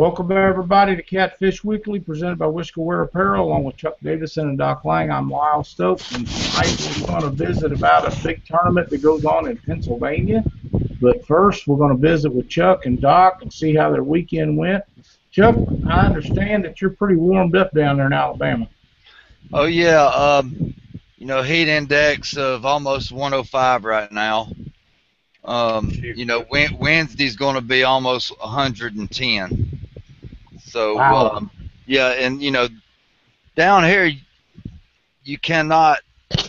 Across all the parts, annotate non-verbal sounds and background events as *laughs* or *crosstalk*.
Welcome everybody to Catfish Weekly, presented by Whisker Wear Apparel, along with Chuck Davison and Doc Lang. I'm Lyle Stokes, and tonight we're going to visit about a big tournament that goes on in Pennsylvania. But first, we're going to visit with Chuck and Doc and see how their weekend went. Chuck, I understand that you're pretty warmed up down there in Alabama. Oh yeah, um, you know, heat index of almost 105 right now. Um, you know, Wednesday's going to be almost 110. So, Wow. um, yeah, and you know, down here, you cannot.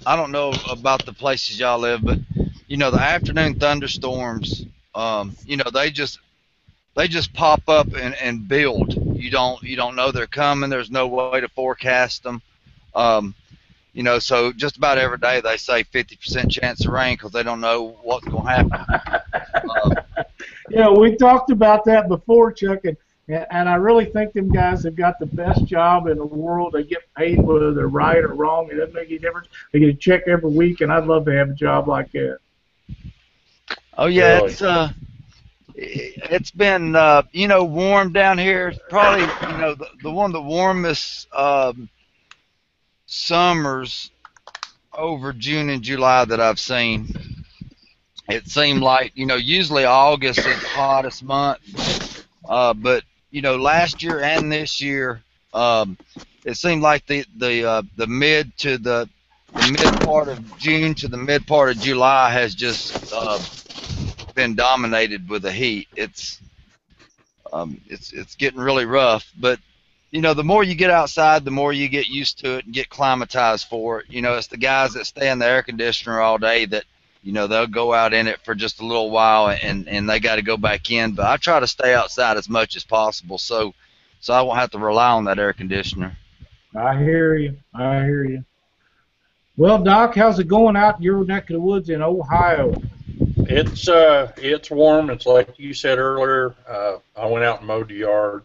I don't know about the places y'all live, but you know, the afternoon thunderstorms. Um, you know, they just they just pop up and, and build. You don't you don't know they're coming. There's no way to forecast them. Um, you know, so just about every day they say 50% chance of rain because they don't know what's going to happen. *laughs* Um, Yeah, we talked about that before, Chuck, and, and I really think them guys have got the best job in the world. They get paid whether they're right or wrong. It doesn't make any difference. They get a check every week, and I'd love to have a job like that. Oh yeah, Really? it's uh, it's been uh, you know warm down here. It's probably you know the, the one of the warmest um, summers over June and July that I've seen. It seemed like you know usually August is the hottest month, uh, but you know last year and this year um, it seemed like the the uh, the mid to the the mid part of June to the mid part of July has just uh, been dominated with the heat. It's um, it's it's getting really rough. But you know, the more you get outside, the more you get used to it and get climatized for it. You know, it's the guys that stay in the air conditioner all day that you know they'll go out in it for just a little while and and they got to go back in. But I try to stay outside as much as possible so so I won't have to rely on that air conditioner. I hear you. I hear you. Well, Doc, how's it going out in your neck of the woods in Ohio? It's uh, it's warm. It's like you said earlier. Uh, I went out and mowed the yard.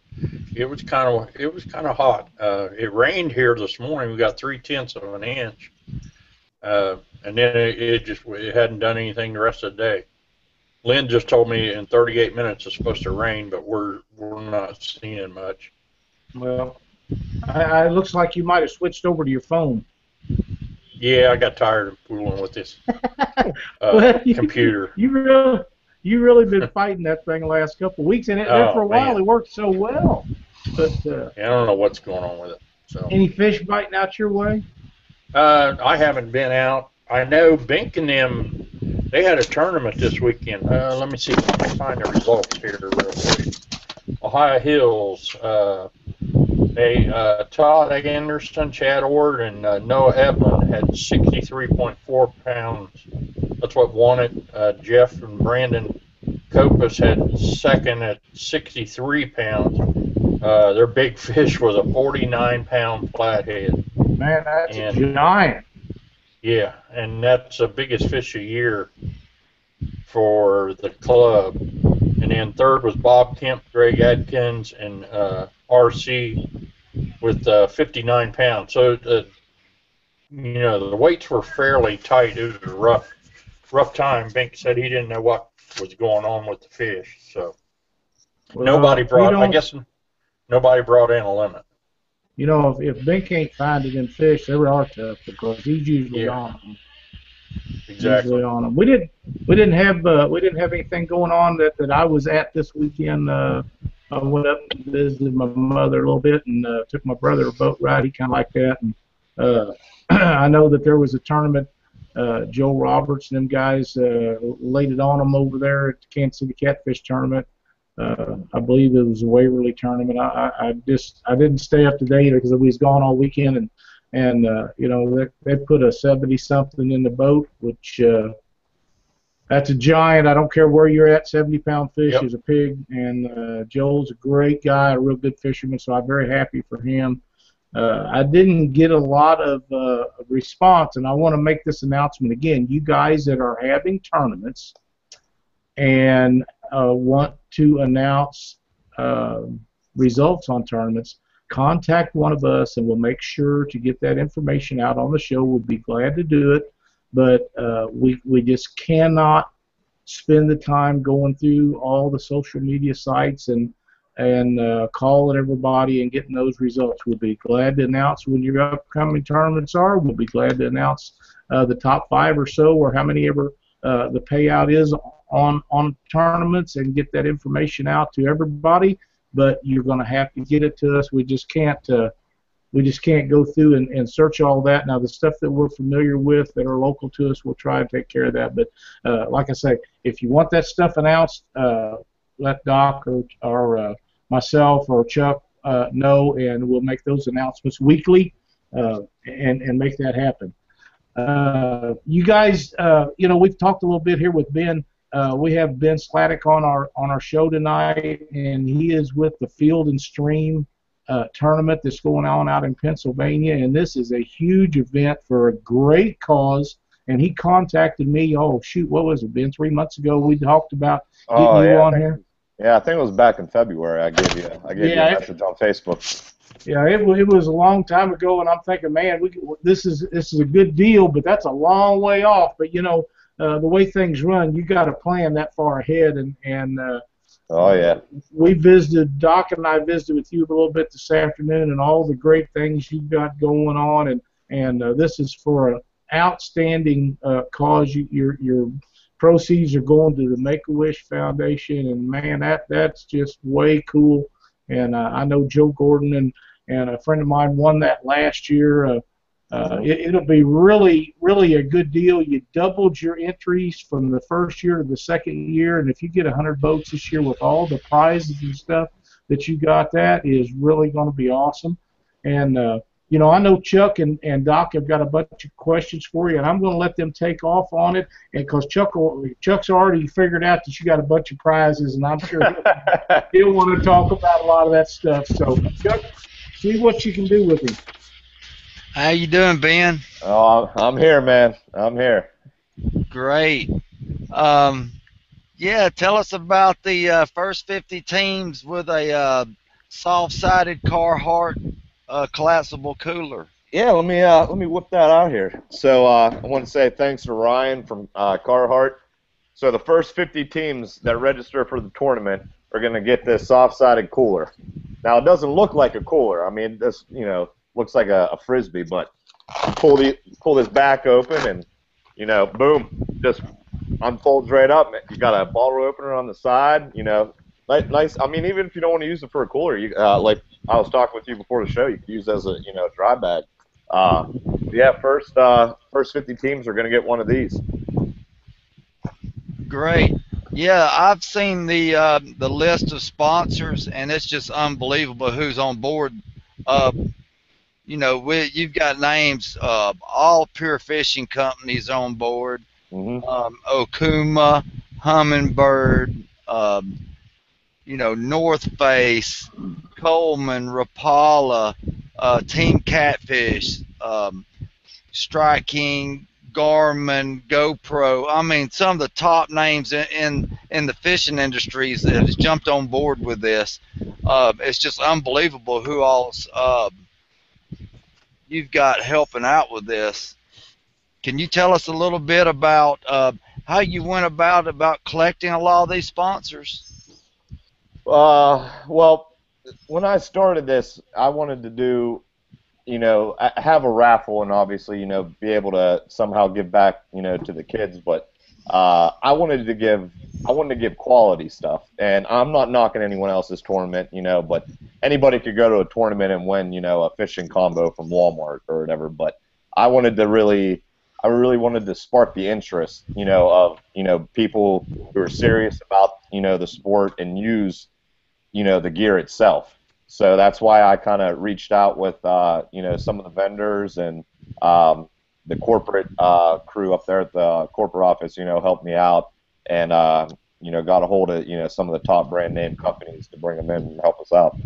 It was kind of it was kind of hot. Uh, it rained here this morning. We got three tenths of an inch, uh, and then it, it just it hadn't done anything the rest of the day. Lynn just told me in 38 minutes it's supposed to rain, but we're we're not seeing much. Well, I, I, it looks like you might have switched over to your phone. Yeah, I got tired of fooling with this *laughs* uh, Well, *laughs* you- computer. You really, you really been *laughs* fighting that thing the last couple of weeks, and it, there Oh, for a while man. it worked so well. But uh, I don't know what's going on with it. So. any fish biting out your way? Uh, I haven't been out. I know Bink and them, they had a tournament this weekend. Uh, let me see if I can find the results here real quick. Ohio Hills, uh, they, uh, Todd Anderson, Chad Ord, and uh, Noah Evelyn had 63.4 pounds. That's what won it. Uh, Jeff and Brandon Copus had second at 63 pounds. Uh, their big *laughs* fish was a 49 pound flathead. Man, that's And- a giant. Yeah, and that's the biggest fish a year for the club. And then third was Bob Kemp, Greg Adkins, and uh, RC with uh, 59 pounds. So, uh, you know, the weights were fairly tight. It was a rough, rough time. Bink said he didn't know what was going on with the fish. So Well, nobody brought. I guess nobody brought in a limit. You know, if, if Ben can't find it in fish, they are tough because he's usually Yeah. on them. Exactly. Usually on them. We didn't, we didn't have, uh, we didn't have anything going on that, that I was at this weekend. Uh, I went up and visited my mother a little bit and uh, took my brother a boat ride. He kind of liked that. And uh, *clears throat* I know that there was a tournament. Uh, Joe Roberts and them guys uh, laid it on them over there at the Kansas City Catfish Tournament. Uh, I believe it was a Waverly tournament. I, I, I just I didn't stay up to date because we was gone all weekend and and uh, you know they, they put a 70 something in the boat, which uh, that's a giant. I don't care where you're at. 70 pound fish Yep. is a pig, and uh, Joel's a great guy, a real good fisherman. So I'm very happy for him. Uh, I didn't get a lot of uh, response, and I want to make this announcement again. You guys that are having tournaments and uh, want to announce um results on tournaments, contact one of us and we'll make sure to get that information out on the show. We'll be glad to do it, but uh, we, we just cannot spend the time going through all the social media sites and and uh, calling everybody and getting those results. We'll be glad to announce when your upcoming tournaments are. We'll be glad to announce uh, the top five or so, or how many ever uh, the payout is on on tournaments, and get that information out to everybody. But you're going to have to get it to us. We just can't. Uh, we just can't go through and, and search all that. Now, the stuff that we're familiar with that are local to us, we'll try and take care of that. But uh, like I say, if you want that stuff announced, uh, let Doc or, or uh, myself or Chuck uh, know, and we'll make those announcements weekly uh, and and make that happen. Uh, you guys, uh, you know, we've talked a little bit here with Ben. Uh, we have Ben Sladek on our on our show tonight, and he is with the Field and Stream uh, tournament that's going on out in Pennsylvania, and this is a huge event for a great cause. And he contacted me. Oh shoot, what was it? Ben, three months ago, we talked about getting Oh, you yeah. on here. Yeah, I think it was back in February. I gave you I gave Yeah, you a message on Facebook. Yeah, it, it was a long time ago, and I'm thinking, man, we, this is this is a good deal, but that's a long way off. But you know, uh, the way things run, you got to plan that far ahead. And and uh, Oh yeah. we visited, Doc and I visited with you a little bit this afternoon, and all the great things you've got going on. And and uh, this is for an outstanding uh, cause. You, your your proceeds are going to the Make a Wish Foundation, and man, that that's just way cool. And uh, I know Joe Gordon and and a friend of mine won that last year. Uh, uh, it, it'll be really, really a good deal. You doubled your entries from the first year to the second year, and if you get 100 votes this year with all the prizes and stuff that you got, that is really going to be awesome. And uh, you know, I know Chuck and, and Doc have got a bunch of questions for you, and I'm going to let them take off on it. And because Chuck, Chuck's already figured out that you got a bunch of prizes, and I'm sure he'll, *laughs* he'll want to talk about a lot of that stuff. So, Chuck, see what you can do with him. How you doing, Ben? oh, I'm, here, man. I'm here. Great. Um, yeah, tell us about the uh, first 50 teams with a uh, soft-sided Carhartt uh, collapsible cooler. Yeah, let me uh, let me whip that out here. So uh, I want to say thanks to Ryan from uh, Carhartt. So the first 50 teams that register for the tournament are going to get this soft-sided cooler. Now it doesn't look like a cooler. I mean, this you know looks like a, a frisbee, but pull the pull this back open and you know, boom, just unfolds right up. You got a bottle opener on the side. You know, nice. I mean, even if you don't want to use it for a cooler, you uh, like I was talking with you before the show, you could use as a you know dry bag. Uh, yeah, first uh, first 50 teams are going to get one of these. Great. Yeah, I've seen the uh, the list of sponsors, and it's just unbelievable who's on board. Uh, you know, we, you've got names, of all pure fishing companies on board. hmm um, Okuma, Humminbird, um, you know, North Face, Coleman, Rapala, uh, Team Catfish, um, Strike King, Garmin, GoPro. I mean, some of the top names in in, in the fishing industries that has jumped on board with this. Uh, it's just unbelievable who all's uh, you've got helping out with this. Can you tell us a little bit about uh, how you went about about collecting a lot of these sponsors? Uh, well, when I started this, I wanted to do, you know, have a raffle and obviously, you know, be able to somehow give back, you know, to the kids. But uh, I wanted to give, I wanted to give quality stuff. And I'm not knocking anyone else's tournament, you know, but anybody could go to a tournament and win, you know, a fishing combo from Walmart or whatever. But I wanted to really. I really wanted to spark the interest, you know, of you know people who are serious about you know the sport and use you know the gear itself. So that's why I kind of reached out with uh, you know some of the vendors and um, the corporate uh, crew up there at the corporate office. You know, helped me out and uh, you know got a hold of you know some of the top brand name companies to bring them in and help us out.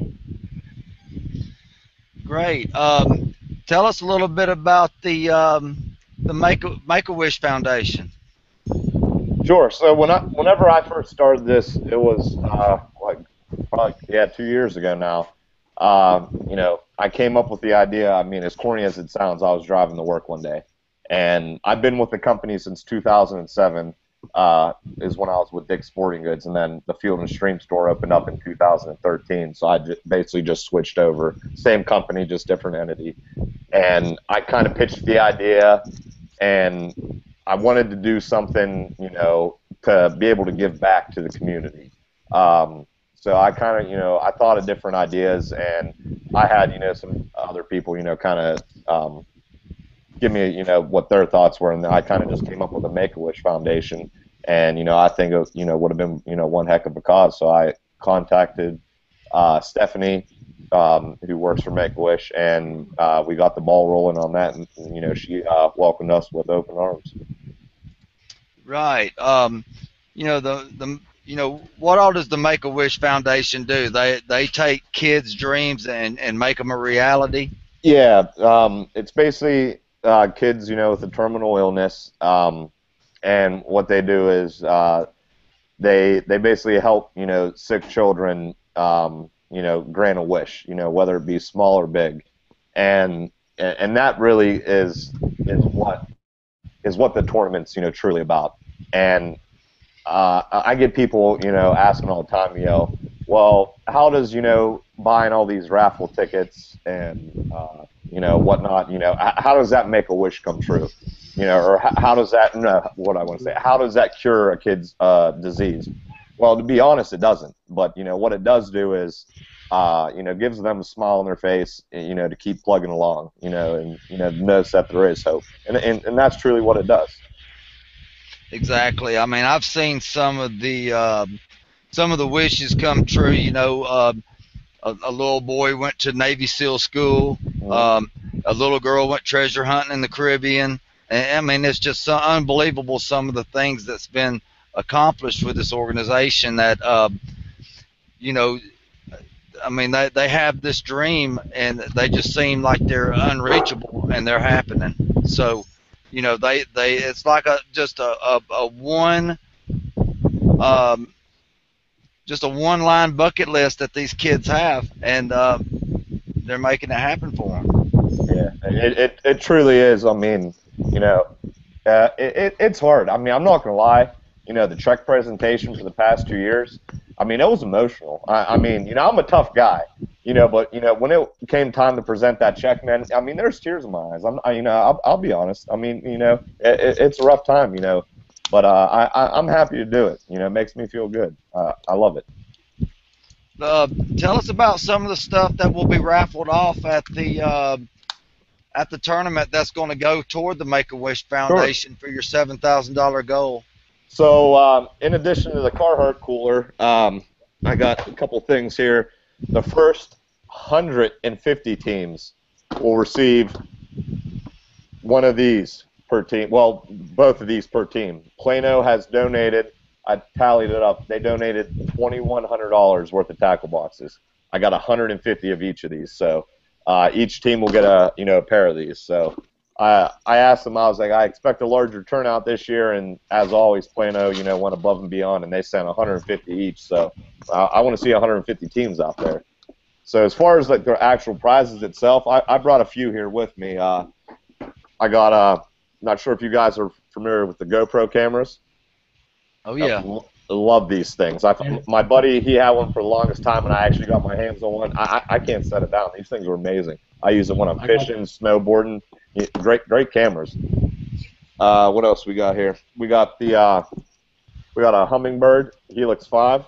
Great. Um, tell us a little bit about the um, the Make Make a Wish Foundation. Sure. So when I, whenever I first started this, it was uh, like probably yeah two years ago now. Uh, you know, I came up with the idea. I mean, as corny as it sounds, I was driving to work one day, and I've been with the company since 2007. uh, is when I was with Dick's Sporting Goods, and then the Field and Stream store opened up in 2013. So I j- basically just switched over, same company, just different entity, and I kind of pitched the idea, and I wanted to do something, you know, to be able to give back to the community. Um, so I kind of, you know, I thought of different ideas, and I had, you know, some other people, you know, kind of um, give me, you know, what their thoughts were, and I kind of just came up with a Make a Wish Foundation, and you know, I think it, you know, would have been, you know, one heck of a cause. So I contacted uh, Stephanie, um, who works for Make a Wish, and uh, we got the ball rolling on that, and you know, she uh, welcomed us with open arms. Right. Um, you know the the you know what all does the Make a Wish Foundation do? They they take kids' dreams and and make them a reality. Yeah, um, it's basically uh, kids, you know, with a terminal illness, um, and what they do is uh, they they basically help you know sick children, um, you know, grant a wish, you know, whether it be small or big, and and that really is is what is what the tournament's you know truly about, and uh, I get people you know asking all the time, you know, well, how does you know buying all these raffle tickets and uh, you know whatnot, you know, how does that make a wish come true? You know, or h- how does that no, what I want to say? How does that cure a kid's uh, disease? Well, to be honest, it doesn't. But you know what it does do is, uh, you know, gives them a smile on their face, you know, to keep plugging along, you know, and you know, knows that there is hope, and and, and that's truly what it does. Exactly. I mean, I've seen some of the um, some of the wishes come true. You know, um, a, a little boy went to Navy SEAL school. Um, a little girl went treasure hunting in the Caribbean. I mean, it's just so unbelievable some of the things that's been accomplished with this organization. That um, you know, I mean, they they have this dream and they just seem like they're unreachable and they're happening. So, you know, they they it's like a just a a, a one um just a one line bucket list that these kids have and uh, they're making it happen for them. Yeah, it, it, it truly is. I mean, you know, uh, it, it, it's hard. I mean, I'm not gonna lie. You know, the Trek presentation for the past two years. I mean, it was emotional. I, I mean, you know, I'm a tough guy. You know, but you know, when it came time to present that check, man, I mean, there's tears in my eyes. I'm, I, you know, I'll, I'll be honest. I mean, you know, it, it, it's a rough time. You know, but uh, I, I, I'm happy to do it. You know, it makes me feel good. Uh, I love it. Uh, tell us about some of the stuff that will be raffled off at the uh, at the tournament that's going to go toward the Make a Wish Foundation for your seven thousand dollar goal. So, um, in addition to the Carhartt cooler, um, I got a couple things here. The first 150 teams will receive one of these per team. Well, both of these per team. Plano has donated. I tallied it up. They donated $2,100 worth of tackle boxes. I got 150 of each of these. So uh, each team will get a you know a pair of these. So I I asked them. I was like, I expect a larger turnout this year, and as always, Plano you know went above and beyond, and they sent 150 each. So I want to see 150 teams out there. So as far as like the actual prizes itself, I, I brought a few here with me. Uh, I got uh, not sure if you guys are familiar with the GoPro cameras. Oh yeah. I love these things. I, my buddy, he had one for the longest time, and I actually got my hands on one. I, I can't set it down. These things are amazing. I use them when I'm fishing, snowboarding. Great, great cameras. Uh, what else we got here? We got the uh, we got a Humminbird Helix Five.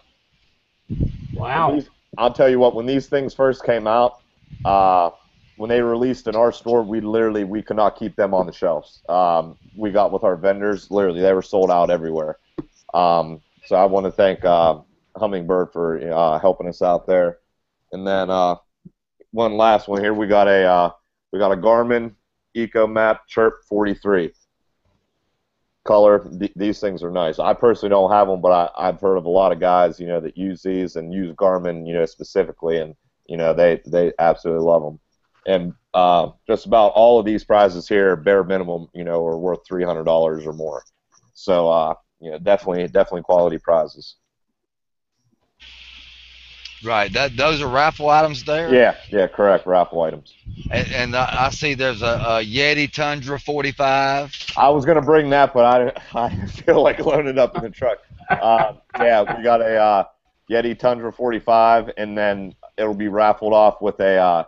Wow. These- I'll tell you what. When these things first came out, uh, when they released in our store, we literally we could not keep them on the shelves. Um, we got with our vendors. Literally, they were sold out everywhere. Um, so I want to thank uh, Humminbird for uh, helping us out there. And then uh, one last one here. We got a uh, we got a Garmin echoMAP Chirp 43 color. Th- these things are nice. I personally don't have them, but I, I've heard of a lot of guys, you know, that use these and use Garmin, you know, specifically, and you know, they they absolutely love them. And uh, just about all of these prizes here, bare minimum, you know, are worth three hundred dollars or more. So, uh, you know, definitely, definitely quality prizes. Right. That those are raffle items there. Yeah, yeah, correct. Raffle items. And, and I I see there's a, a Yeti Tundra 45. I was gonna bring that, but I *laughs* I feel like loading it up in the truck. Uh, yeah, we got a uh, Yeti Tundra 45, and then it'll be raffled off with a uh,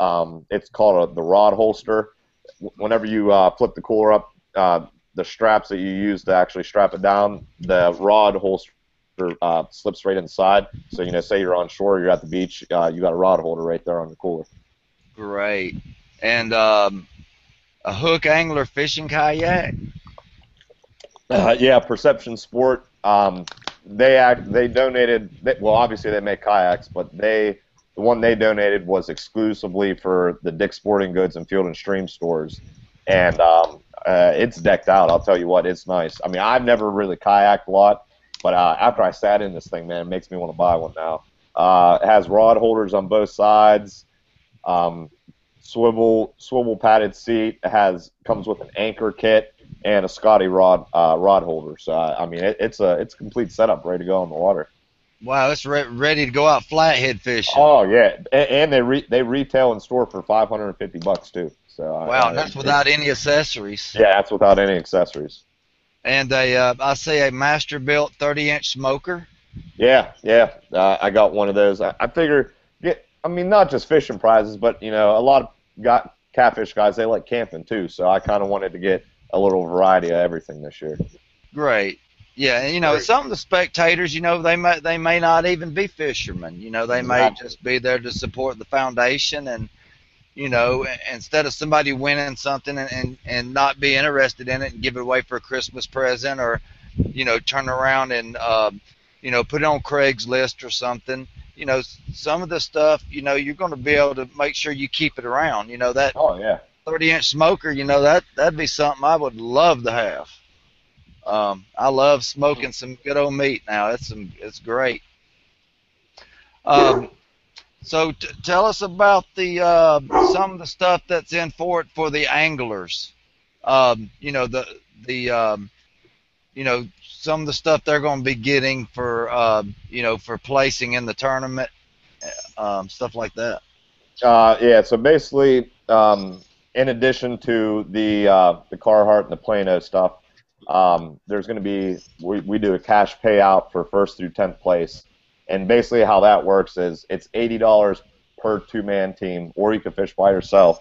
um, it's called a, the rod holster. Whenever you uh, flip the cooler up, uh, the straps that you use to actually strap it down, the rod holster uh, slips right inside. So you know, say you're on shore, you're at the beach, uh, you got a rod holder right there on the cooler. Great. And um, a hook angler fishing kayak. Uh, yeah, Perception Sport. Um, they act. They donated. They, well, obviously they make kayaks, but they the one they donated was exclusively for the Dick Sporting Goods and Field and Stream stores, and um, uh, it's decked out. I'll tell you what, it's nice. I mean, I've never really kayaked a lot, but uh, after I sat in this thing, man, it makes me want to buy one now. Uh, it has rod holders on both sides. Um, swivel swivel padded seat. It has comes with an anchor kit and a Scotty rod uh, rod holder. So uh, I mean, it, it's a it's a complete setup, ready to go on the water. Wow, it's re- ready to go out flathead fishing. Oh yeah, and, and they re, they retail and store for five hundred and fifty bucks too. So uh, wow, uh, and that's it- without any accessories. Yeah, that's without any accessories. And a, uh, I see a Masterbuilt 30 inch smoker. Yeah, yeah, uh, I got one of those. I, I figure, get, I mean, not just fishing prizes, but you know, a lot of got catfish guys they like camping too. So I kind of wanted to get a little variety of everything this year. Great. Yeah, and you know, Great. some of the spectators, you know, they may they may not even be fishermen. You know, they may Exactly. just be there to support the foundation, and you know, instead of somebody winning something and, and and not be interested in it and give it away for a Christmas present, or you know, turn around and uh, you know, put it on Craigslist or something. You know, some of the stuff, you know, you're going to be able to make sure you keep it around. You know, that Oh yeah, 30 inch smoker, you know, that that'd be something I would love to have. Um, I love smoking some good old meat now. It's some, it's great. Um, so tell us about the uh, some of the stuff that's in for it for the anglers. Um, you know the the um, you know some of the stuff they're going to be getting for um, you know for placing in the tournament, uh, um, stuff like that. Uh, yeah, so basically, um, in addition to the uh, the Carhartt and the Plano stuff, um, there's going to be we, we do a cash payout for first through tenth place, and basically how that works is it's eighty dollars per two man team, or you can fish by yourself,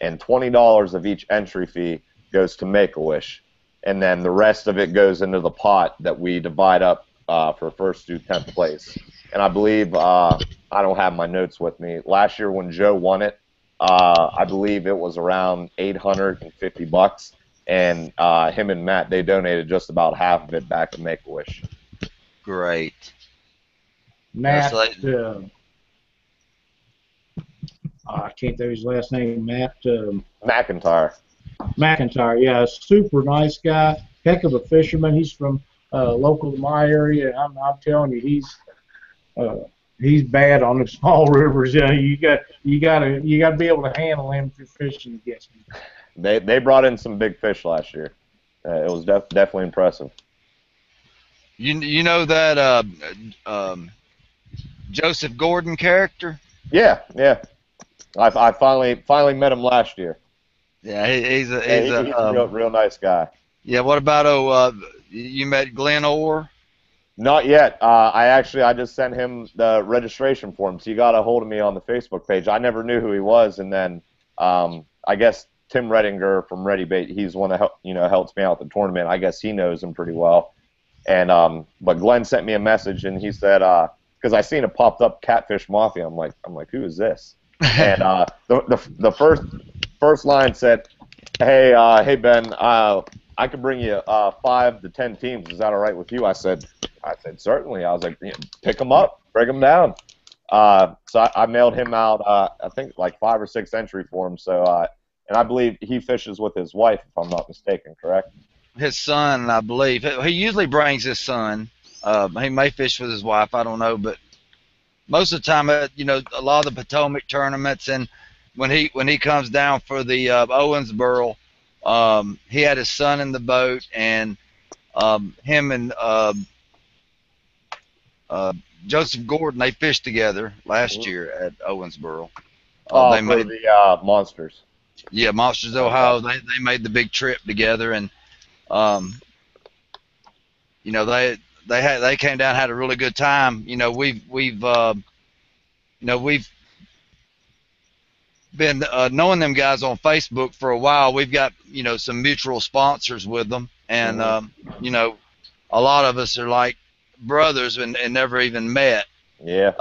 and twenty dollars of each entry fee goes to Make a Wish, and then the rest of it goes into the pot that we divide up uh, for first through tenth place. And I believe uh, I don't have my notes with me. Last year when Joe won it, uh, I believe it was around 850 bucks, and uh, him and Matt they donated just about half of it back to Make a Wish. Great. Matt, uh, I can't think of his last name. Matt um, McIntyre. McIntyre. Yeah, super nice guy. Heck of a fisherman. He's from uh, local to my area. I'm, I'm telling you, he's uh, he's bad on the *laughs* small rivers. Yeah, you got you got to you got to be able to handle him if you're fishing against him. They they brought in some big fish last year. Uh, it was def- definitely impressive. You you know that uh, um, Joseph Gordon character? Yeah, yeah. I, I finally finally met him last year. Yeah, he, he's a Yeah, he's he- a he's a um, real, real nice guy. yeah. What about oh uh, you met Glenn Orr? Not yet. Uh, I actually I just sent him the registration form, so you got a hold of me on the Facebook page. I never knew who he was, and then um, I guess Tim Redinger from Ready Bait, he's one that hel- you know helps me out with the tournament. I guess he knows him pretty well. And um, but Glenn sent me a message, and he said because I seen it popped up Catfish Mafia. I'm like I'm like who is this? *laughs* and uh, the, the the first first line said, "Hey, uh, hey Ben, uh, I could bring you uh, five to ten teams. Is that all right with you?" I said, "I said certainly." I was like, "Yeah, "Pick them up, break them down." Uh, so I, I mailed him out. Uh, I think like five or six entry forms. So uh, and I believe he fishes with his wife, if I'm not mistaken. Correct? his son, I believe. He usually brings his son. Uh, he may fish with his wife. I don't know, but most of the time, uh, you know, a lot of the Potomac tournaments, and when he when he comes down for the uh, Owensboro, um, he had his son in the boat, and um, him and uh, uh, Joseph Gordon they fished together last Mhm. year at Owensboro. Oh, they made the uh, monsters. yeah Monsters Ohio. They they made the big trip together, and um, you know they they had they came down had a really good time. You know we've we've uh, you know we've been uh, knowing them guys on Facebook for a while. We've got you know some mutual sponsors with them, and um, you know a lot of us are like brothers and, and never even met. Yeah.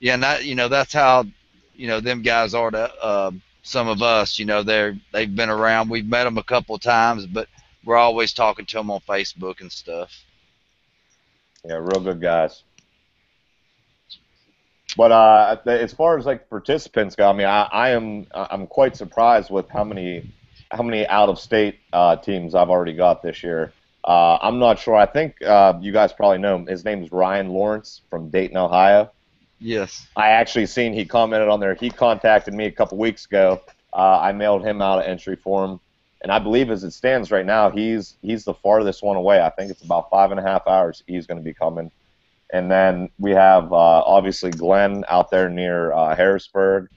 Yeah, and that you know that's how you know them guys are to uh, some of us. You know they're they've been around. We've met them a couple of times, but we're always talking to them on Facebook and stuff. Yeah, real good guys. But uh, as far as like participants go, I mean, I, I am I'm quite surprised with how many how many out of state uh, teams I've already got this year. Uh, I'm not sure. I think uh, you guys probably know him. His name is Ryan Lawrence from Dayton, Ohio. Yes. I actually seen he commented on there. He contacted me a couple weeks ago. Uh, I mailed him out an entry form, and I believe as it stands right now, he's he's the farthest one away. I think it's about five and a half hours. He's going to be coming, and then we have uh, obviously Glenn out there near uh, Harrisburg,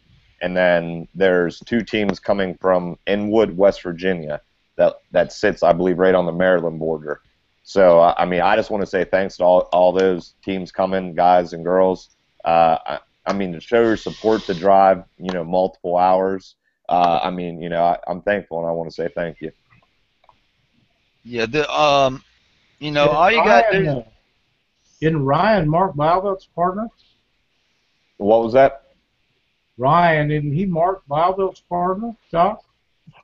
and then there's two teams coming from Inwood, West Virginia, that that sits I believe right on the Maryland border. So uh, I mean, I just want to say thanks to all all those teams coming, guys and girls. Uh, I, I mean, to show your support to drive, you know, multiple hours. Uh, I mean, you know, I, I'm thankful and I want to say thank you. Yeah. The um, you know, Didn't all you got to do. uh, Isn't Ryan Mark Balvelt's partner? What was that? Ryan, isn't he Mark Balvelt's partner, Doc?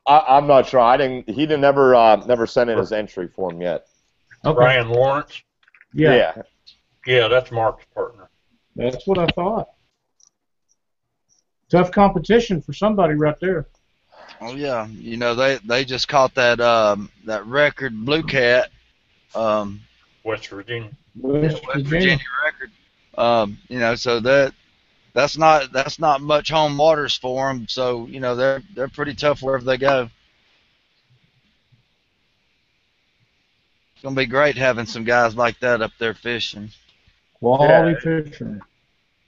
I, I'm not sure. I didn't. He didn't never uh, never sent in his entry form yet. Okay. Ryan Lawrence. Yeah, yeah. Yeah, that's Mark's partner. that's what I thought. Tough competition for somebody right there. Oh yeah. You know they they just caught that um that record Blue Cat. Um, West Virginia. West West Virginia record. Um, you know, so that that's not that's not much home waters for them. So you know they're they're pretty tough wherever they go. It's gonna be great having some guys like that up there fishing. Quality Yeah. fisherman.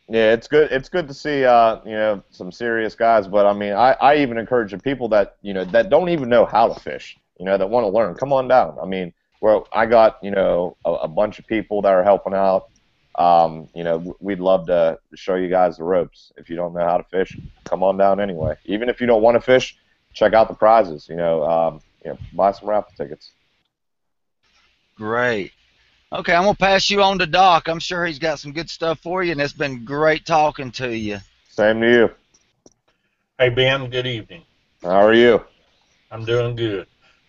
Yeah, it's good. It's good to see, uh, you know, some serious guys. But I mean, I, I even encourage the people that you know that don't even know how to fish, you know, that want to learn. Come on down. I mean, well, I got you know a, a bunch of people that are helping out. Um, you know, we'd love to show you guys the ropes. If you don't know how to fish, come on down anyway. Even if you don't want to fish, check out the prizes. You know, um, you know, buy some raffle tickets. Great. Okay, I'm gonna pass you on to Doc. I'm sure he's got some good stuff for you, and it's been great talking to you. Same to you. Hey Ben, good evening. How are you? I'm doing good.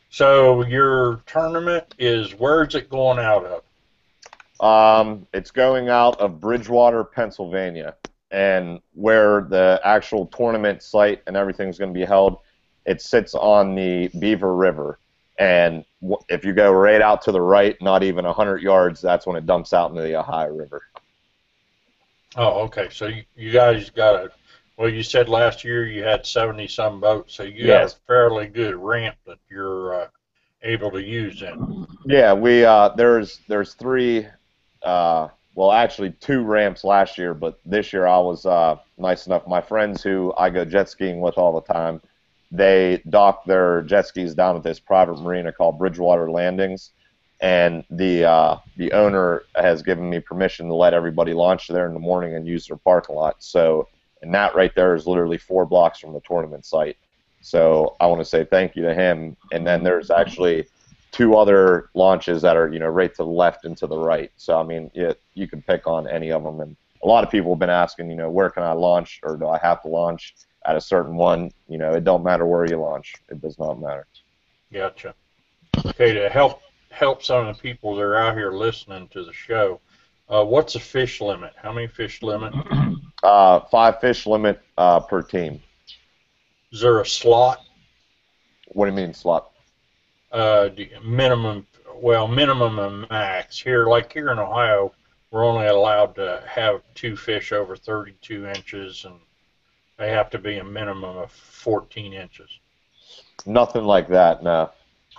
So your tournament is where's it going out of? Um, it's going out of Bridgewater, Pennsylvania, and where the actual tournament site and everything's going to be held, it sits on the Beaver River. And w- if you go right out to the right, not even 100 yards, that's when it dumps out into the Ohio River. Oh, okay. So you, you guys got a well. You said last year you had seventy some boats, so you Yes. have a fairly good ramp that you're uh, able to use. Then Yeah, we uh, there's there's three, uh, well actually two ramps last year, but this year I was uh, nice enough. My friends who I go jet skiing with all the time, they dock their jet skis down at this private marina called Bridgewater Landings, and the uh, the owner has given me permission to let everybody launch there in the morning and use their parking lot. So, and that right there is literally four blocks from the tournament site. So I want to say thank you to him. And then there's actually two other launches that are you know right to the left and to the right. So I mean, yeah, you can pick on any of them. And a lot of people have been asking, you know, where can I launch or do I have to launch at a certain one? You know, it don't matter where you launch. It does not matter. gotcha. Okay, to help help some of the people that are out here listening to the show, uh, what's the fish limit? How many fish limit? *clears throat* Uh, five fish limit uh, per team. Is there a slot? What do you mean slot? Uh, minimum, well, minimum and max. Here, like here in Ohio, we're only allowed to have two fish over 32 inches, and they have to be a minimum of 14 inches. Nothing like that. No.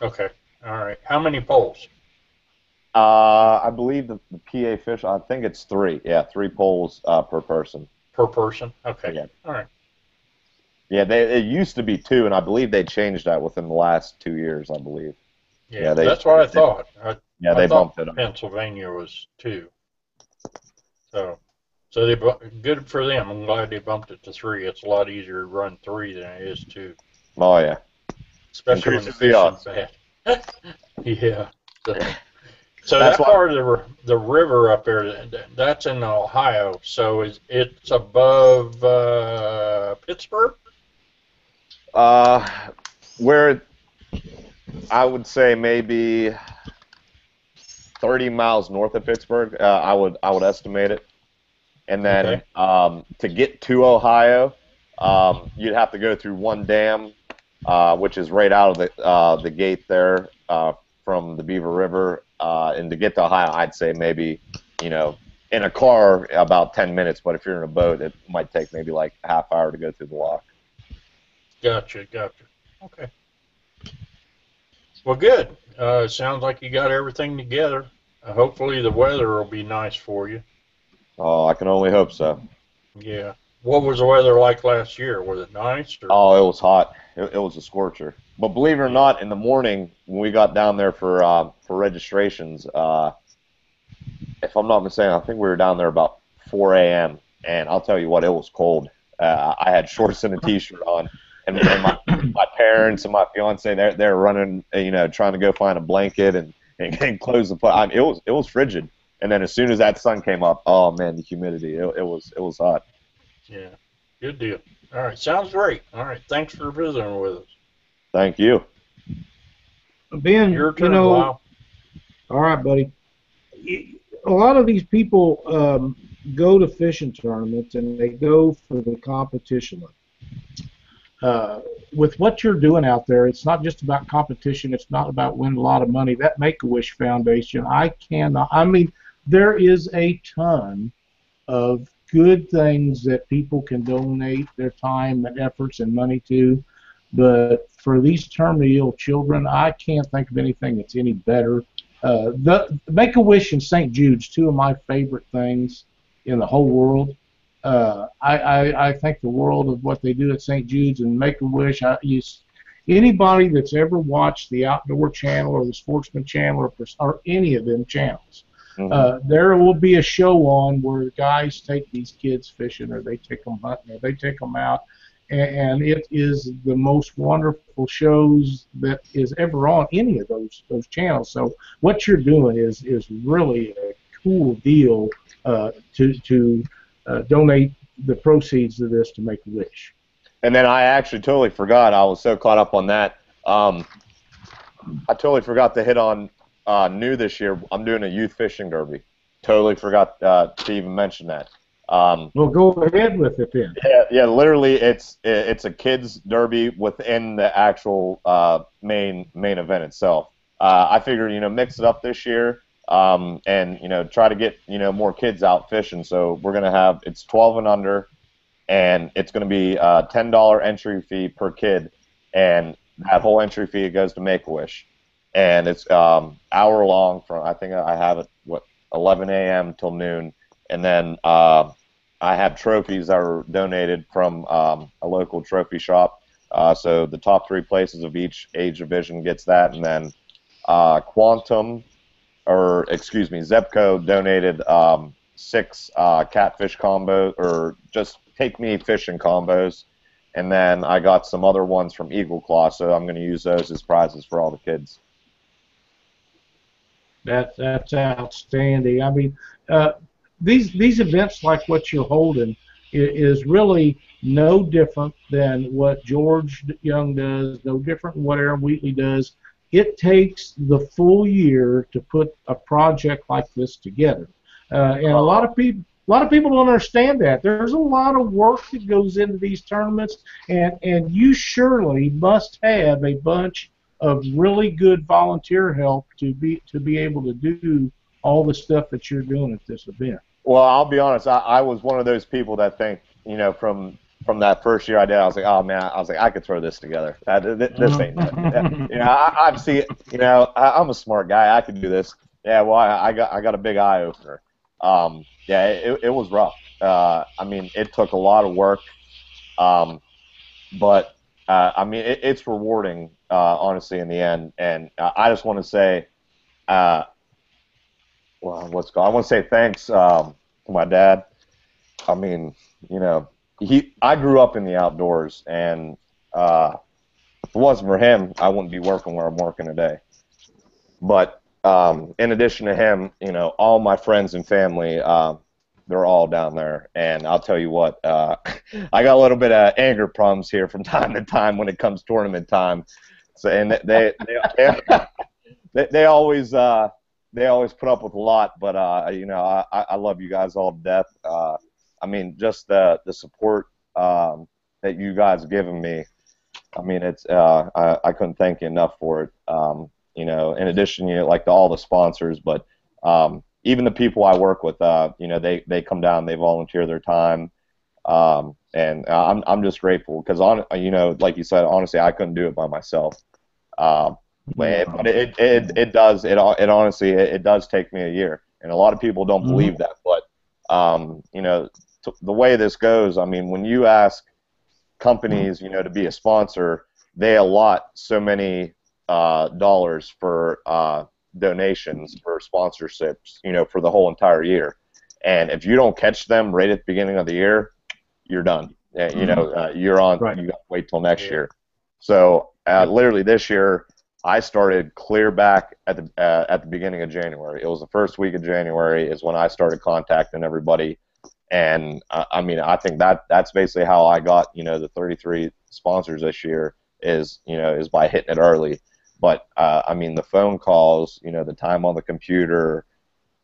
Okay, all right. How many poles? Uh, I believe the, the PA fish. I think it's three. Yeah, three poles uh, per person. Per person? Okay, Yeah. all right. Yeah, they it used to be two, and I believe they changed that within the last two years. I believe. Yeah, Yeah, they- that's what I they- thought. I, Yeah, I they bumped it up. Pennsylvania was two. So, so they good for them. I'm glad they bumped it to three. It's a lot easier to run three than it is two, Oh yeah. especially when the fishing's bad. *laughs* yeah. So, *laughs* so That's that part of the the river up there, that's in Ohio. So is it's above uh, Pittsburgh? Uh, where I would say maybe 30 miles north of Pittsburgh. Uh, I would I would estimate it. And then Okay. um, to get to Ohio, um, you'd have to go through one dam, uh, which is right out of the uh, the gate there uh, from the Beaver River. Uh, and to get to Ohio, I'd say maybe you know in a car about 10 minutes, but if you're in a boat, it might take maybe like a half hour to go through the lock. Gotcha, gotcha. Okay. Well, good. Uh, sounds like you got everything together. Uh, hopefully the weather will be nice for you. Oh, I can only hope so. Yeah. What was the weather like last year? Was it nice? Or? Oh, it was hot. It, it was a scorcher. But believe it or not, in the morning when we got down there for uh, for registrations, uh, if I'm not mistaken, I think we were down there about 4 a.m. And I'll tell you what, it was cold. Uh, I had shorts and a t-shirt on, and, and my, my parents and my fiance they're they're running, you know, trying to go find a blanket and and, and close the. put. I mean, it was it was frigid. And then as soon as that sun came up, oh man, the humidity, it, it was it was hot. Yeah. Good deal. All right. Sounds great. All right. Thanks for visiting with us. Thank you. Ben, Your you turn, know, Lyle. All right, buddy. A lot of these people um, go to fishing tournaments and they go for the competition. Uh, with what you're doing out there, it's not just about competition. It's not about winning a lot of money. That Make a Wish Foundation, I cannot. I mean, there is a ton of good things that people can donate their time and efforts and money to. But for these terminally ill children, I can't think of anything that's any better. Uh, the Make a Wish and St. Jude's, two of my favorite things in the whole world. Uh, I, I, I think the world of what they do at St. Jude's and Make a Wish. I use anybody that's ever watched the Outdoor Channel or the Sportsman Channel or, or any of them channels. Mhm. Uh, there will be a show on where guys take these kids fishing or they take them hunting or they take them out and, and it is the most wonderful shows that is ever on any of those those channels. So what you're doing is is really a cool deal uh, to to uh, donate the proceeds of this to Make a Wish. And then I actually totally forgot. I was so caught up on that. Um, I totally forgot to hit on uh, new this year. I'm doing a youth fishing derby. Totally forgot uh, to even mention that. Um, Well, go ahead with it then. yeah, yeah. Literally, it's it's a kids derby within the actual uh, main main event itself. Uh, I figured you know mix it up this year um, and you know try to get you know more kids out fishing. So we're gonna have it's 12 and under, and it's gonna be a ten dollar entry fee per kid, and that whole entry fee goes to Make a Wish, and it's um, hour long from I think I have it what 11 a.m. till noon, and then uh, I have trophies that are donated from um, a local trophy shop. Uh, so the top three places of each age division gets that, and then uh, Quantum, or excuse me, Zebco donated um, six uh, catfish combos, or just take me fishing combos, and then I got some other ones from Eagle Claw. So I'm going to use those as prizes for all the kids. That's that's outstanding. I mean, uh, these these events like what you're holding is really no different than what George Young does. No different than what Aaron Wheatley does. It takes the full year to put a project like this together, uh, and a lot of people. A lot of people don't understand that. There's a lot of work that goes into these tournaments, and, and you surely must have a bunch of really good volunteer help to be to be able to do all the stuff that you're doing at this event. Well, I'll be honest. I, I was one of those people that think, you know, from from that first year I did, I was like, oh man, I was like, I could throw this together. Uh, th- th- this ain't, *laughs* you know, I, I've seen, you know, I, I'm a smart guy. I could do this. Yeah, well, I, I got I got a big eye opener. Um, yeah, it, it was rough. Uh, I mean, it took a lot of work. Um, but uh, I mean, it, it's rewarding, uh, honestly, in the end. And uh, I just want to say, uh, well, what's going? I want to say thanks um, to my dad. I mean, you know, he. I grew up in the outdoors, and uh, if it wasn't for him, I wouldn't be working where I'm working today. But um, in addition to him, you know, all my friends and family, uh, they're all down there. And I'll tell you what, uh, *laughs* I got a little bit of anger problems here from *laughs* time to time when it comes tournament time. So and they they they, they, always uh, they always put up with a lot, but uh, you know I, I love you guys all to death. Uh, I mean, just the the support um, that you guys have given me. I mean, it's uh, I, I couldn't thank you enough for it. Um, you know, in addition, you know, like to all the sponsors, but um, even the people I work with, uh, you know, they they come down, they volunteer their time, um, and I'm I'm just grateful because on you know, like you said, honestly, I couldn't do it by myself. Um, but it, but it, it it does it it honestly it, it does take me a year, and a lot of people don't Mhm. believe that, but um, you know, t- the way this goes, I mean, when you ask companies, you know, to be a sponsor, they allot so many uh, dollars for uh, donations for sponsorships, you know, for the whole entire year. And if you don't catch them right at the beginning of the year, you're done. Uh, You know, uh, you're on. Right. You got to wait till next Yeah. year. So uh, literally this year, I started clear back at the uh, at the beginning of January. It was the first week of January is when I started contacting everybody, and uh, I mean I think that that's basically how I got you know the 33 sponsors this year is you know is by hitting it early. But uh, I mean the phone calls, you know the time on the computer.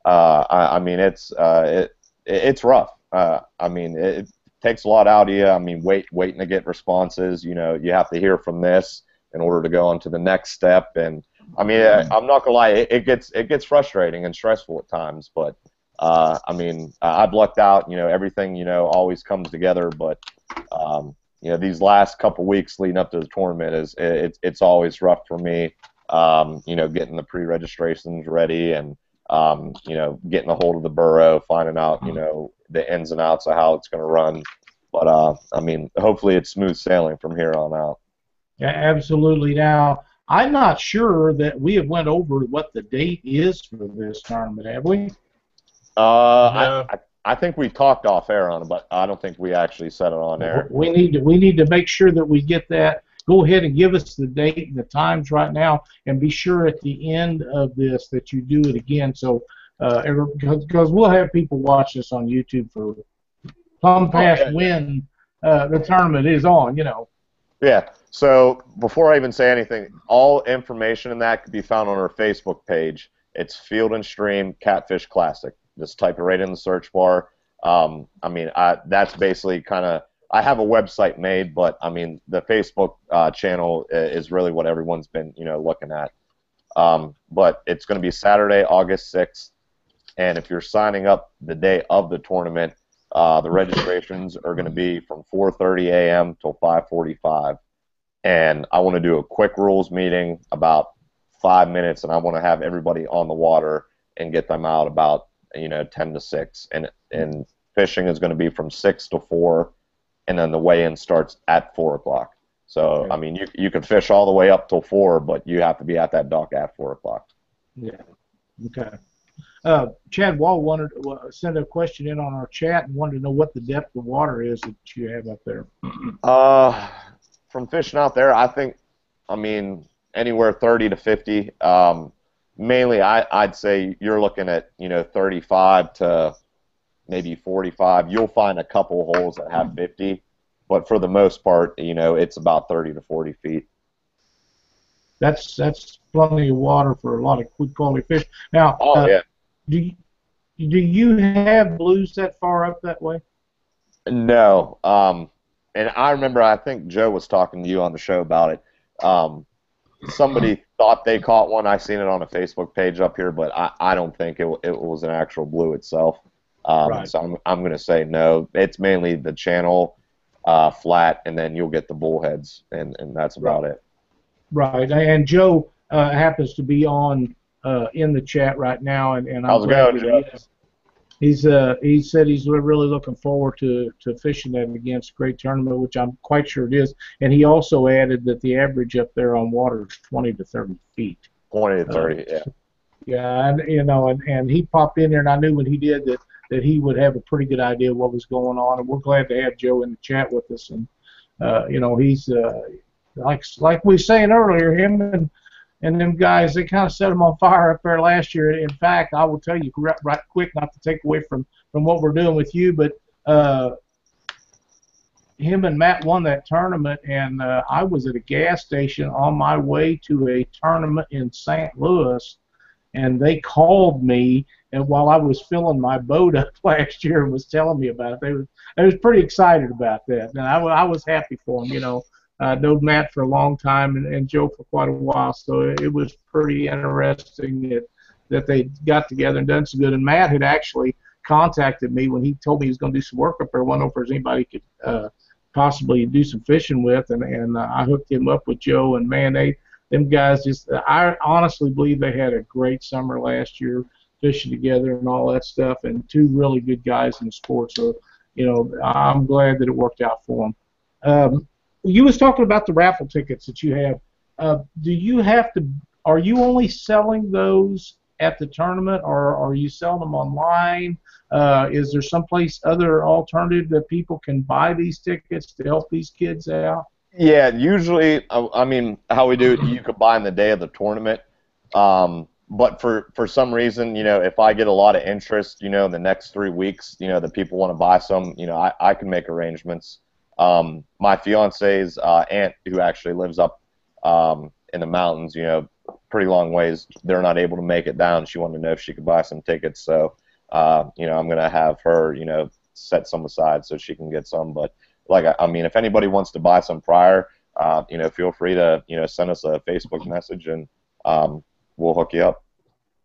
Uh, I, I mean it's uh, it, it it's rough. Uh, I mean it takes a lot out of you. I mean wait waiting to get responses. You know you have to hear from this in order to go on to the next step. And I mean, I, I'm not gonna lie, it, it gets it gets frustrating and stressful at times. But uh, I mean, I've lucked out. You know, everything you know always comes together. But um, you know, these last couple weeks leading up to the tournament is it, it's it's always rough for me. Um, you know, getting the pre-registrations ready and um, you know, getting a hold of the borough, finding out you know the ins and outs of how it's going to run. But uh, I mean, hopefully it's smooth sailing from here on out. Yeah, absolutely. Now, I'm not sure that we have went over what the date is for this tournament, have we? Uh, No. I, I, I think we talked off air on it, but I don't think we actually said it on air. We need to we need to make sure that we get that. Go ahead and give us the date and the times right now, and be sure at the end of this that you do it again. So, uh, because we'll have people watch this on YouTube for come past Oh, when uh, the tournament is on. You know. Yeah. So before I even say anything, all information in that could be found on our Facebook page. It's Field and Stream Catfish Classic. Just type it right in the search bar. Um, I mean, I, that's basically kind of. I have a website made, but I mean, the Facebook uh, channel is really what everyone's been, you know, looking at. Um, but it's going to be Saturday, August 6th, and if you're signing up the day of the tournament, uh, the registrations are going to be from 4:30 a.m. till 5:45, and I want to do a quick rules meeting about five minutes, and I want to have everybody on the water and get them out about you know 10 to 6, and and fishing is going to be from 6 to 4, and then the weigh-in starts at 4 o'clock. So. I mean, you you can fish all the way up till 4, but you have to be at that dock at 4 o'clock. Yeah. Okay. Uh, Chad Wall wanted uh, sent a question in on our chat and wanted to know what the depth of water is that you have up there. *clears throat* Uh, from fishing out there, I think, I mean, anywhere 30 to 50. Um, mainly, I, I'd say you're looking at, you know, 35 to maybe 45. You'll find a couple holes that have 50, but for the most part, you know, it's about 30 to 40 feet. That's that's plenty of water for a lot of good quality fish. Now, Oh, uh, yeah. do you, do you have blues that far up that way? No. Um, and I remember, I think Joe was talking to you on the show about it. Um, somebody thought they caught one. I seen it on a Facebook page up here, but I, I don't think it, it was an actual blue itself. Um, Right. So I'm, I'm going to say no. It's mainly the channel uh, flat, and then you'll get the bullheads, and, and that's about it. Right. And Joe uh, happens to be on uh, in the chat right now, and, and I'm glad going, Joe? he's uh he said he's really looking forward to to fishing that against great tournament, which I'm quite sure it is. And he also added that the average up there on water is 20 to 30 feet. Twenty to thirty. Yeah. Yeah, and you know, and and he popped in there, and I knew when he did that that he would have a pretty good idea what was going on, and we're glad to have Joe in the chat with us. And uh, you know, he's uh, like like we were saying earlier, him and and them guys, they kind of set him on fire up there last year. In fact, I will tell you right, right quick, not to take away from from what we're doing with you, but uh, him and Matt won that tournament, and uh, I was at a gas station on my way to a tournament in St. Louis, and they called me, and while I was filling my boat up *laughs* last year and was telling me about it, they was I was pretty excited about that, and I, I was happy for them. You know, I known Matt for a long time and, and Joe for quite a while, so it, it was pretty interesting that that they got together and done so good. And Matt had actually contacted me when he told me he was going to do some work up there. Wonder if anybody could uh, possibly do some fishing with, and and uh, I hooked him up with Joe. And man, they them guys just I honestly believe they had a great summer last year fishing together and all that stuff, and two really good guys in the sport. So you know I'm glad that it worked out for them. Um, you was talking about the raffle tickets that you have. Uh, do you have to? Are you only selling those at the tournament, or are you selling them online? Uh, is there someplace other alternative that people can buy these tickets to help these kids out? Yeah, usually, I mean, how we do it, you could buy in the day of the tournament. Um, but for for some reason, you know, if I get a lot of interest, you know, in the next three weeks, you know, that people want to buy some, you know, I, I can make arrangements. Um, my fiance's uh, aunt, who actually lives up um, in the mountains, you know, pretty long ways, they're not able to make it down. She wanted to know if she could buy some tickets, so uh, you know, I'm gonna have her, you know, set some aside so she can get some. But like, I, I mean, if anybody wants to buy some prior, uh, you know, feel free to, you know, send us a Facebook message and um, we'll hook you up.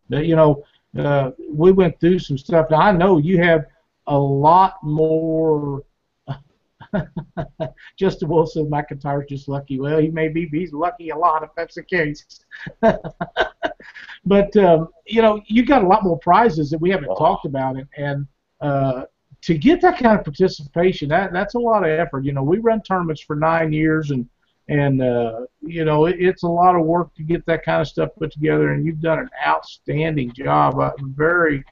You know, uh, we went through some stuff. Now I know you have a lot more. *laughs* Justin Wilson McIntyre's just lucky. Well, he may be, but he's lucky a lot if that's the case. *laughs* but um, you know, you got a lot more prizes that we haven't Oh. talked about, and, and uh, to get that kind of participation, that that's a lot of effort. You know, we run tournaments for nine years, and and uh, you know, it, it's a lot of work to get that kind of stuff put together, and you've done an outstanding job. I'm very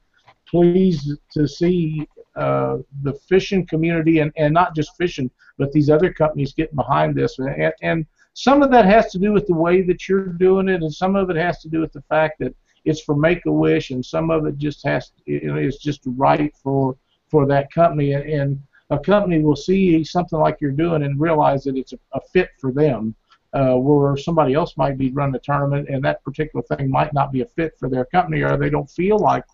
pleased to see uh, the fishing community, and, and not just fishing, but these other companies getting behind this. And, and some of that has to do with the way that you're doing it, and some of it has to do with the fact that it's for Make a Wish, and some of it just has you know, it's just right for for that company. And, and a company will see something like you're doing and realize that it's a, a fit for them. Uh, where somebody else might be running a tournament and that particular thing might not be a fit for their company, or they don't feel like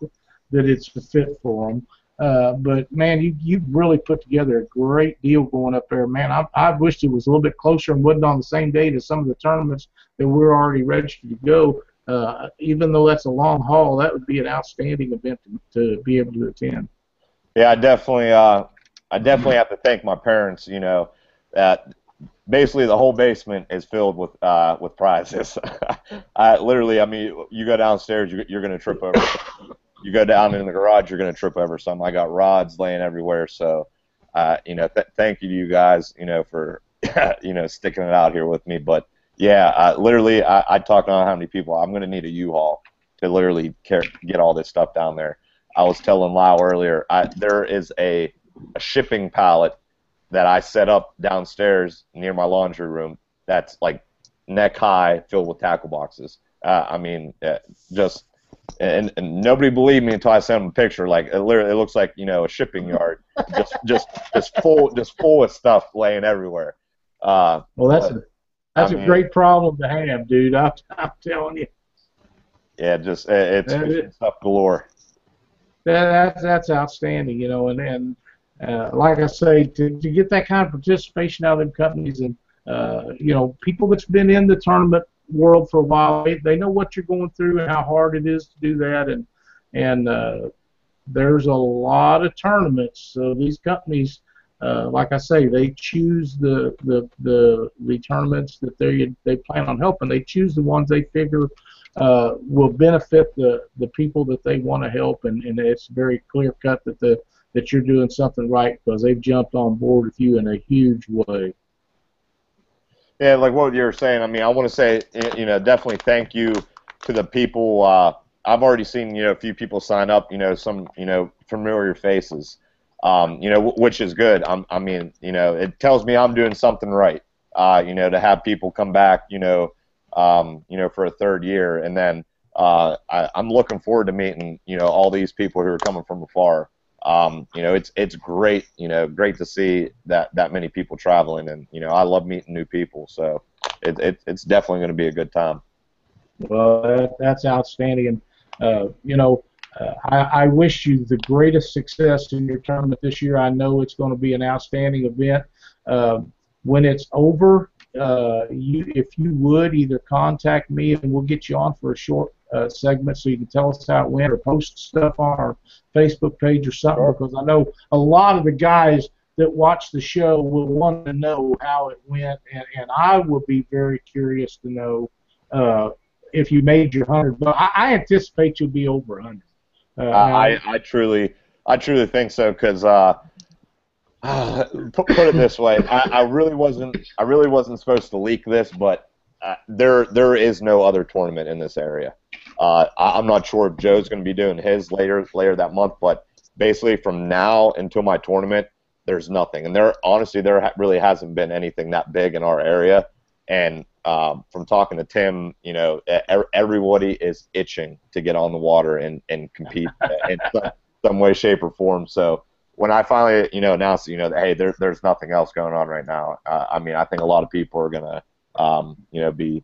that it's a fit for them. Uh, but man, you you really put together a great deal going up there, man. I I wished it was a little bit closer and wasn't on the same date as some of the tournaments that we're already registered to go. Uh, even though that's a long haul, that would be an outstanding event to, to be able to attend. Yeah, I definitely, uh, I definitely have to thank my parents. You know, that basically the whole basement is filled with uh, with prizes. *laughs* I literally, I mean, you go downstairs, you, you're gonna trip over. You go down in the garage, you're gonna trip over something. I got rods laying everywhere, so uh, you know, th- thank you to you guys, you know, for *laughs* you know sticking it out here with me. But yeah, uh, literally, I, I talked on how many people. I'm gonna need a U-Haul to literally care, get all this stuff down there. I was telling Lau earlier, I, there is a, a shipping pallet that I set up downstairs near my laundry room that's like neck high, filled with tackle boxes. Uh, I mean, uh, just and, and nobody believed me until I sent them a picture. Like it literally, it looks like you know a shipping yard, just just just full just full of stuff laying everywhere. Uh, Well, that's a that's I a mean- great problem to have, dude. *laughs* I'm, I'm telling you. yeah, just uh, it's is- stuff galore. That, that's that's outstanding, you know, and and uh, like I say, to, to get that kind of participation out of them companies, and uh, you know, people that's been in the tournament world for a while, they, they know what you're going through and how hard it is to do that, and and uh, there's a lot of tournaments. So these companies, uh, like I say, they choose the the the, the tournaments that they they plan on helping. They choose the ones they figure uh, will benefit the the people that they want to help, and, and it's very clear cut that the that you're doing something right because they've jumped on board with you in a huge way. Yeah, like what you were saying. I mean, I want to say, you know, definitely thank you to the people. Uh, I've already seen, you know, a few people sign up. You know, some, you know, familiar faces. Um, you know, which is good. I'm, I mean, you know, it tells me I'm doing something right. Uh, you know, to have people come back, you know, um, you know, for a third year, and then uh, I, I'm looking forward to meeting, you know, all these people who are coming from afar. Um, you know, it's it's great, you know, great to see that that many people traveling, and you know, I love meeting new people, so it, it it's definitely going to be a good time. Well, that, that's outstanding, and uh, you know, uh, I, I wish you the greatest success in your tournament this year. I know it's going to be an outstanding event. Uh, when it's over, uh, you if you would either contact me and we'll get you on for a short uh, segment so you can tell us how it went or post stuff on our Facebook page or something because I know a lot of the guys that watch the show will want to know how it went and, and I will be very curious to know uh, if you made your hundred. But I, I anticipate you'll be over hundred. Uh, I I truly I truly think so because uh, *sighs* put, put it this way, I, I really wasn't I really wasn't supposed to leak this, but uh, there there is no other tournament in this area. Uh, I, I'm not sure if Joe's going to be doing his later later that month, but basically from now until my tournament, there's nothing. And there honestly there ha- really hasn't been anything that big in our area. And um, from talking to Tim, you know, everybody is itching to get on the water and, and compete *laughs* in some, some way, shape, or form. So when I finally, you know, announced, you know, that hey, there, there's nothing else going on right now. Uh, I mean, I think a lot of people are gonna, um, you know, be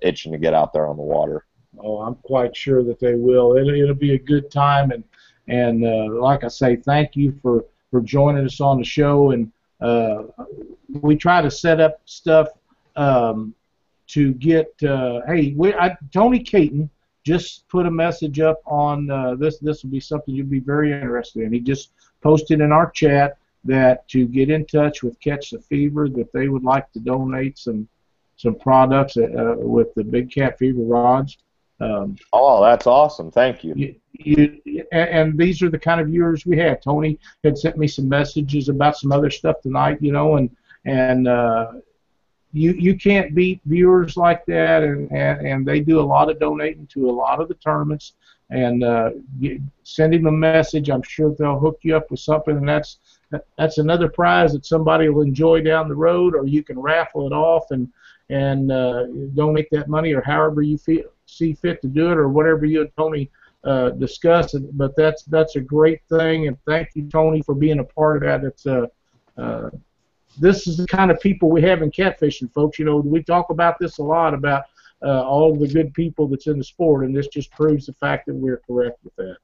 itching to get out there on the water. Oh, I'm quite sure that they will. It'll, it'll be a good time, and and uh, like I say, thank you for for joining us on the show. And uh, we try to set up stuff um, to get. Uh, hey, we, I, Tony Caton just put a message up on uh, this. This will be something you'll be very interested in. He just posted in our chat that to get in touch with Catch the Fever, that they would like to donate some some products uh, with the Big Cat Fever rods. Um, oh, that's awesome! Thank you. you, you and, and, these are the kind of viewers we have. Tony had sent me some messages about some other stuff tonight, you know, and and uh, you you can't beat viewers like that, and, and and they do a lot of donating to a lot of the tournaments. And uh, get, send him a message. I'm sure they'll hook you up with something, and that's that's another prize that somebody will enjoy down the road, or you can raffle it off and and uh, donate that money, or however you feel see fit to do it, or whatever you and Tony uh, discuss. But that's that's a great thing, and thank you, Tony, for being a part of that. It's uh, uh, this is the kind of people we have in catfishing, folks. You know, we talk about this a lot about uh, all the good people that's in the sport, and this just proves the fact that we're correct with that.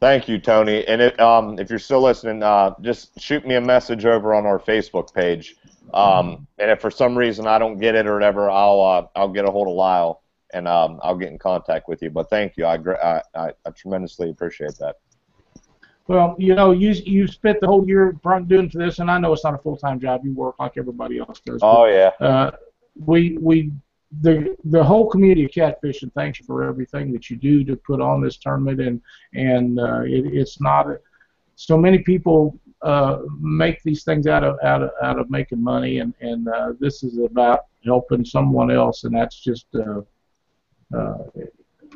Thank you, Tony. And it, um, if you're still listening, uh, just shoot me a message over on our Facebook page. Um, and if for some reason I don't get it or whatever, I'll uh, I'll get a hold of Lyle and um, I'll get in contact with you. But thank you, I, I, I, I tremendously appreciate that. Well, you know, you you spent the whole year doing for this, and I know it's not a full time job. You work like everybody else does. Oh yeah. Uh, we we the the whole community of catfishing thanks you for everything that you do to put on this tournament, and and uh, it, it's not a, so many people uh, make these things out of out of out of making money, and and uh, this is about helping someone else, and that's just uh, uh,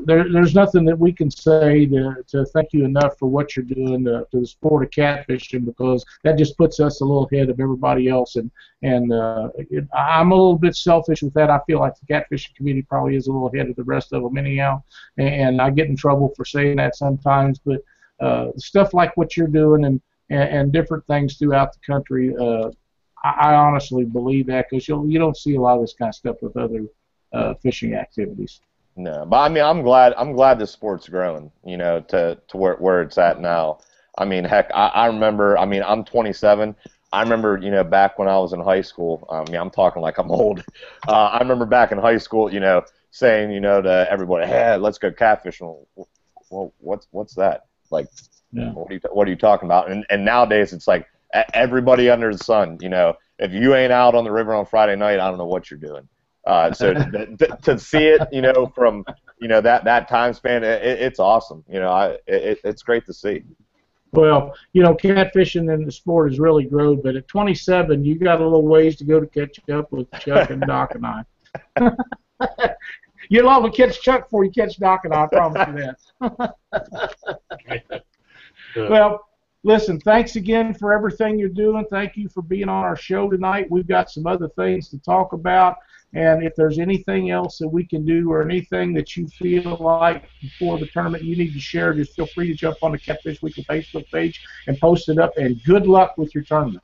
there, there's nothing that we can say to, to thank you enough for what you're doing to, to the sport of catfishing because that just puts us a little ahead of everybody else. And and uh, it, I'm a little bit selfish with that. I feel like the catfishing community probably is a little ahead of the rest of them anyhow. And I get in trouble for saying that sometimes, but uh, stuff like what you're doing and, and, and different things throughout the country, uh, I, I honestly believe that because you you don't see a lot of this kind of stuff with other uh, fishing activities. No, but I mean, I'm glad. I'm glad the sport's growing. You know, to to where where it's at now. I mean, heck, I, I remember. I mean, I'm 27. I remember, you know, back when I was in high school. I mean, I'm talking like I'm old. *laughs* Uh, I remember back in high school, you know, saying, you know, to everybody, "Hey, let's go catfishing." Well, what's what's that? Like, yeah. what are you what are you talking about? And and nowadays, it's like everybody under the sun. You know, if you ain't out on the river on Friday night, I don't know what you're doing. Uh, so *laughs* to, to, see it, you know, from you know that that time span, it, it's awesome. You know, I it, it's great to see. Well, you know, catfishing in the sport has really grown, but at 27, you got a little ways to go to catch up with Chuck and Doc and I. *laughs* You'll all catch Chuck before you catch Doc and I, I promise you that. *laughs* well, listen, thanks again for everything you're doing. Thank you for being on our show tonight. We've got some other things to talk about. And if there's anything else that we can do or anything that you feel like before the tournament you need to share, just feel free to jump on the Catfish Weekly Facebook page and post it up. And good luck with your tournament.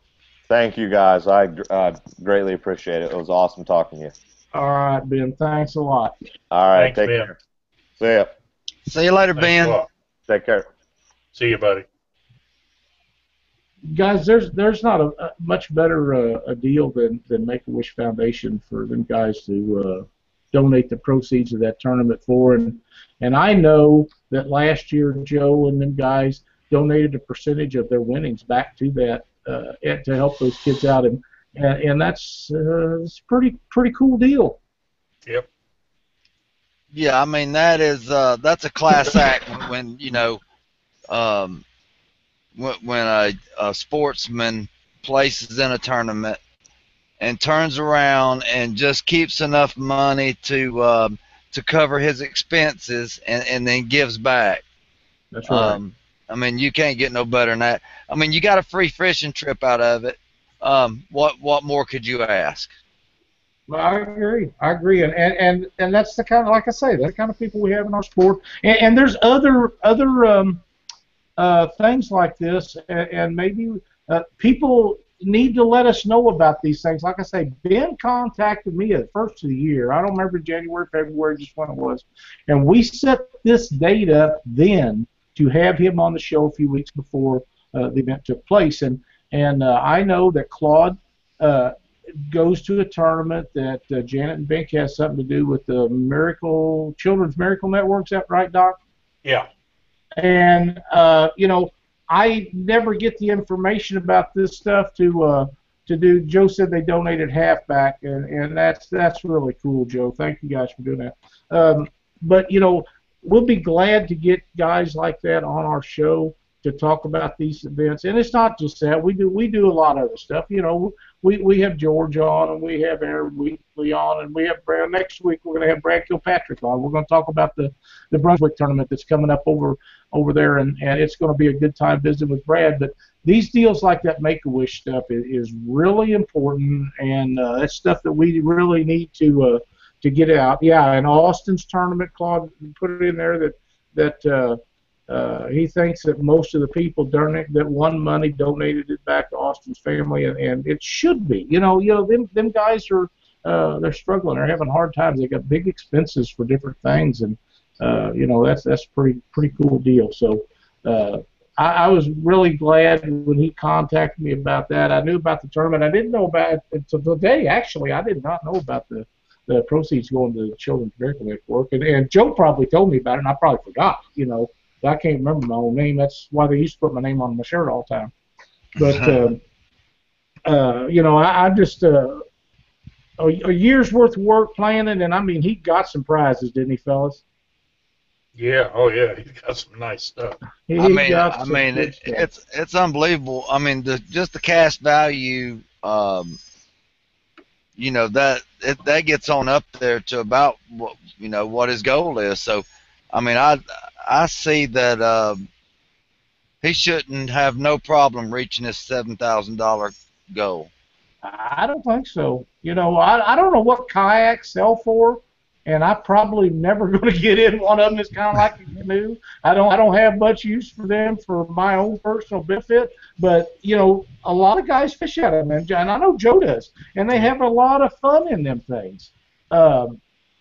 Thank you, guys. I uh, greatly appreciate it. It was awesome talking to you. All right, Ben. Thanks a lot. All right. Thanks, take Ben. care. See ya. See you later, Thanks Ben. lot. Take care. See you, buddy. Guys, there's there's not a, a much better uh, a deal than than Make a Wish Foundation for them guys to uh, donate the proceeds of that tournament for, and and I know that last year Joe and them guys donated a percentage of their winnings back to that uh, and to help those kids out, and and, and that's uh, it's a pretty pretty cool deal. Yep. Yeah, I mean that is uh, that's a class act when, when you know um, when, when a, a sportsman places in a tournament and turns around and just keeps enough money to um, to cover his expenses and, and then gives back. That's right. Um, I mean, you can't get no better than that. I mean, you got a free fishing trip out of it. Um, what what more could you ask? Well, I agree. I agree, and, and and and that's the kind of like I say, that's the kind of people we have in our sport. And, and there's other other um, uh, things like this, and, and maybe uh, people need to let us know about these things. Like I say, Ben contacted me at the first of the year. I don't remember January, February, just when it was, and we set this date up then to have him on the show a few weeks before uh, the event took place. And and uh, I know that Claude. Uh, goes to a tournament that uh, Janet and Bink has something to do with the Miracle Children's Miracle Network. Is that right, Doc? Yeah. And uh, you know, I never get the information about this stuff to uh, to do. Joe said they donated half back, and, and that's that's really cool, Joe. Thank you guys for doing that. Um, but you know, we'll be glad to get guys like that on our show to talk about these events. And it's not just that. We do we do a lot of other stuff. You know, we, we have George on and we have Aaron Weekly on and we have Brad next week we're gonna have Brad Kilpatrick on. We're gonna talk about the, the Brunswick tournament that's coming up over over there and, and it's gonna be a good time visiting with Brad. But these deals like that make a wish stuff is, is really important and uh, that's stuff that we really need to uh, to get out. Yeah, and Austin's tournament, Claude put it in there that that uh, uh, he thinks that most of the people donate that won money donated it back to Austin's family, and, and it should be. You know, you know, them them guys are uh, they're struggling, they're having hard times. They got big expenses for different things, and uh, you know that's that's pretty pretty cool deal. So. Uh, I, I was really glad when he contacted me about that. I knew about the tournament. I didn't know about it until today. Actually, I did not know about the the proceeds going to the Children's Miracle Network. And, and Joe probably told me about it, and I probably forgot. You know, I can't remember my own name. That's why they used to put my name on my shirt all the time. But *laughs* uh, uh, you know, I, I just uh, a, a year's worth of work planning, and I mean, he got some prizes, didn't he, fellas? Yeah. Oh, yeah. He's got some nice stuff. He I mean, got I mean, it, it's it's unbelievable. I mean, the just the cash value, um, you know that it, that gets on up there to about what you know what his goal is. So, I mean, I I see that um, he shouldn't have no problem reaching his seven thousand dollar goal. I don't think so. You know, I, I don't know what kayaks sell for, and I'm probably never *laughs* going to get in one of them. It's kind of like a canoe. I don't I don't have much use for them for my own personal benefit, but you know, a lot of guys fish out of them, and and I know Joe does, and they have a lot of fun in them things. Um,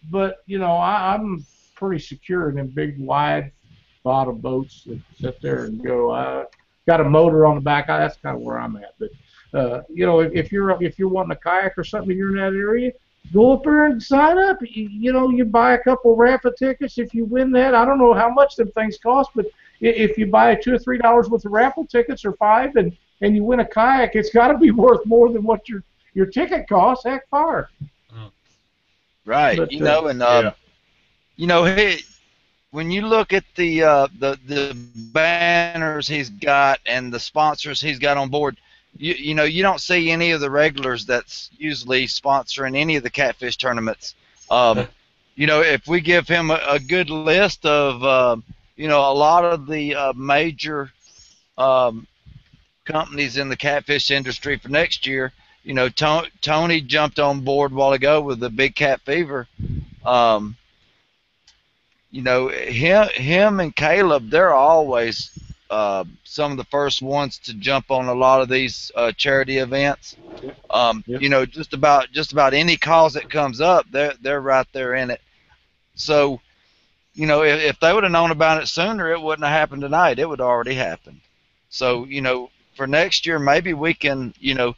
but you know, I, I'm pretty secure in them big wide bottom boats that sit there and go. I got a motor on the back. I, that's kind of where I'm at, but. Uh, you know, if, if you're if you're wanting a kayak or something, you're in that area, go up there and sign up. You, you know, you buy a couple raffle tickets. If you win that, I don't know how much them things cost, but if you buy two or three dollars worth of raffle tickets or five, and and you win a kayak, it's got to be *laughs* worth more than what your your ticket costs. Heck, fire. Right. But, you uh, know, and um, yeah. You know, he, when you look at the uh, the the banners he's got and the sponsors he's got on board, you you know you don't see any of the regulars that's usually sponsoring any of the catfish tournaments. Um, you know, if we give him a, a good list of uh, you know a lot of the uh, major um, companies in the catfish industry for next year, you know, Tony, Tony jumped on board a while ago with the Big Cat Fever. Um, you know, him, him and Caleb, they're always uh, some of the first ones to jump on a lot of these uh, charity events. Um, Yep. You know, just about just about any cause that comes up, they're they're right there in it. So, you know, if, if they would have known about it sooner, it wouldn't have happened tonight. It would already happened. So, you know, for next year, maybe we can, you know,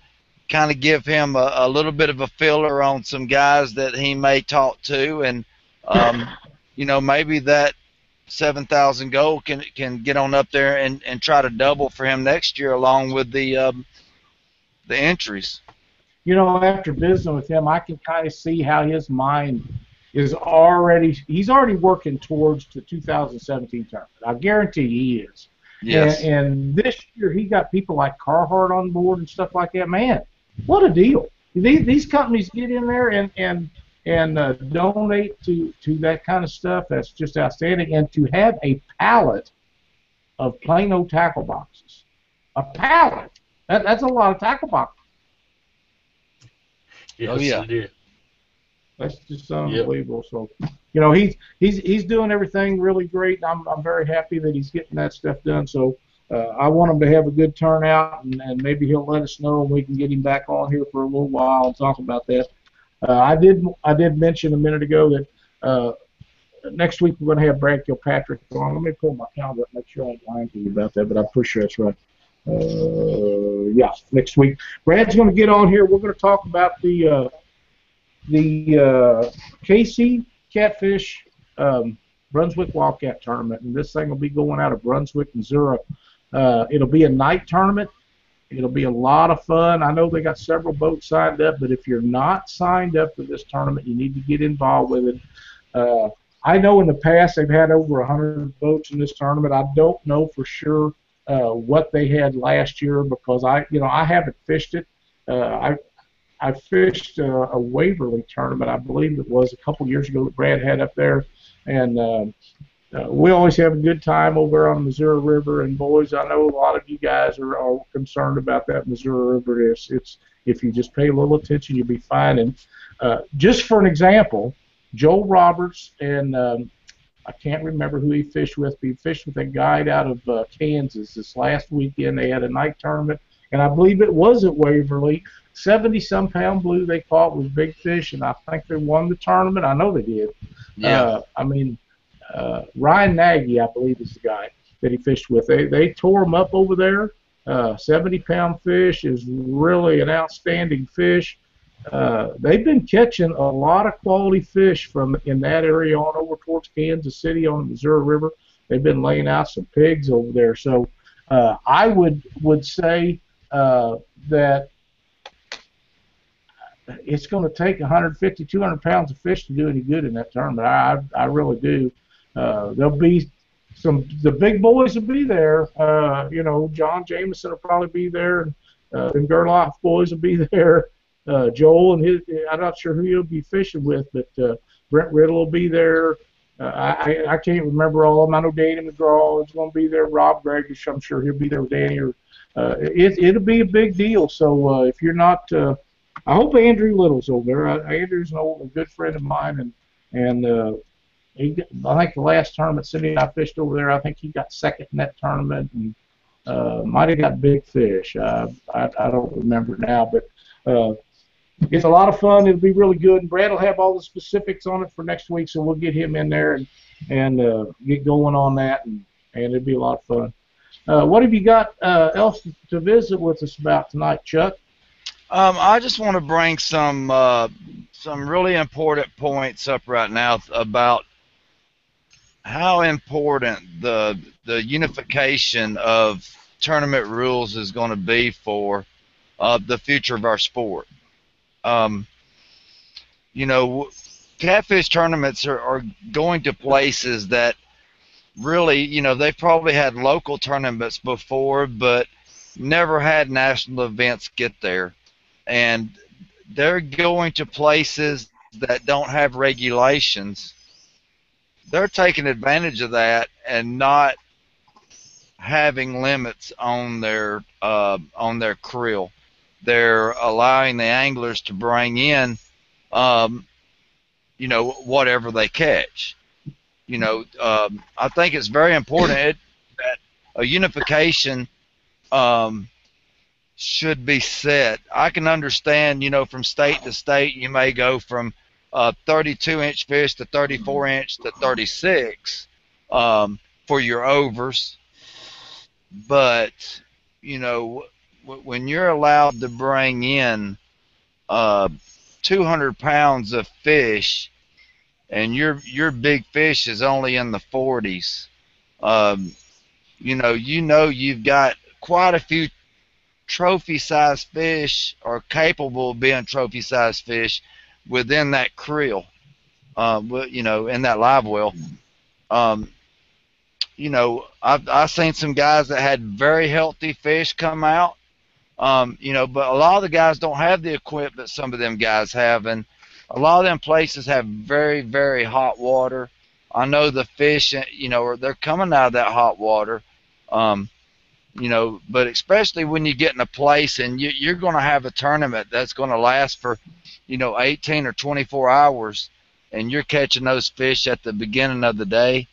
kind of give him a, a little bit of a filler on some guys that he may talk to, and um, *laughs* you know, maybe that seven thousand goal can can get on up there and and try to double for him next year, along with the um, the entries. you know, after visiting with him, I can kind of see how his mind is already. He's already working towards the 2017 tournament. I guarantee he is. Yes. And, and this year he got people like Carhartt on board and stuff like that. Man, what a deal! These, these companies get in there and and and uh, donate to to that kind of stuff. That's just outstanding. And to have a pallet of plain old tackle boxes, a pallet. That, that's a lot of tackle boxes. Yes, Oh, yeah. it is. That's just unbelievable. So, you know, he's he's he's doing everything really great. And I'm I'm very happy that he's getting that stuff done. So, uh, I want him to have a good turnout, and, and maybe he'll let us know, and we can get him back on here for a little while and talk about that. Uh, I did I did mention a minute ago that uh, next week we're going to have Brad Kilpatrick on. Let me pull my calendar and make sure I'm lying to you about that, but I'm pretty sure that's right. Uh, yeah, next week. Brad's going to get on here. We're going to talk about the uh, the uh, Catfish um, Brunswick Wildcat Tournament, and this thing will be going out of Brunswick, Missouri. Uh, it'll be a night tournament. It'll be a lot of fun. I know they got several boats signed up, but if you're not signed up for this tournament, you need to get involved with it. Uh, I know in the past they've had over 100 boats in this tournament. I don't know for sure uh, what they had last year because I, you know, I haven't fished it. Uh, I I fished a, a Waverly tournament, I believe it was a couple years ago that Brad had up there, and uh, uh, we always have a good time over on the Missouri River. And boys, I know a lot of you guys are, are concerned about that Missouri River. It's, it's if you just pay a little attention, you'll be fine. And uh, just for an example, Joel Roberts and um, I can't remember who he fished with, but he fished with a guide out of uh, Kansas this last weekend. They had a night tournament, and I believe it was at Waverly. 70 some pound blue they caught was big fish, and I think they won the tournament. I know they did. Yeah. Uh, I mean, uh, Ryan Nagy, I believe, is the guy that he fished with. They they tore him up over there. Uh, 70 pound fish is really an outstanding fish. Uh, they've been catching a lot of quality fish from in that area on over towards Kansas City on the Missouri River. They've been laying out some pigs over there. So uh, I would would say uh, that it's going to take 150, 200 pounds of fish to do any good in that tournament. I I really do. Uh, there'll be some the big boys will be there. Uh, you know, John Jameson will probably be there, and uh, the Gerloff boys will be *laughs* there. Uh, Joel and his I'm not sure who he'll be fishing with, but uh, Brent Riddle will be there. Uh, I I can't remember all of them. I know Danny McGraw is going to be there. Rob Gregish, I'm sure he'll be there with Danny. Or, uh, it it'll be a big deal. So uh, if you're not, uh, I hope Andrew Little's over there. Uh, Andrew's an old a good friend of mine, and and uh, he I think the last tournament Cindy and I fished over there, I think he got second in that tournament, and uh, might have got big fish. Uh, I I don't remember now, but. Uh, it's a lot of fun. It'll be really good. And Brad will have all the specifics on it for next week, so we'll get him in there and and uh, get going on that, and, and it'll be a lot of fun. Uh, what have you got uh, else to visit with us about tonight, Chuck? Um, I just want to bring some uh, some really important points up right now about how important the the unification of tournament rules is going to be for uh, the future of our sport. Um, you know, catfish tournaments are, are going to places that really, you know, they've probably had local tournaments before, but never had national events get there. And they're going to places that don't have regulations. They're taking advantage of that and not having limits on their uh, on their creel. They're allowing the anglers to bring in, um, you know, whatever they catch. You know, um, I think it's very important it, that a unification um, should be set. I can understand, you know, from state to state, you may go from uh, 32 inch fish to 34 inch to 36 um, for your overs, but you know, when you're allowed to bring in uh, 200 pounds of fish, and your your big fish is only in the 40s, um, you know, you know you've got quite a few trophy sized fish or capable of being trophy sized fish within that creel, um, you know, in that live well. Um, you know, I've I've seen some guys that had very healthy fish come out. Um, you know, but a lot of the guys don't have the equipment some of them guys have, and a lot of them places have very very hot water. I know the fish, you know, they're coming out of that hot water. Um, you know, but especially when you get in a place and you, you're going to have a tournament that's going to last for, you know, 18 or 24 hours, and you're catching those fish at the beginning of the day.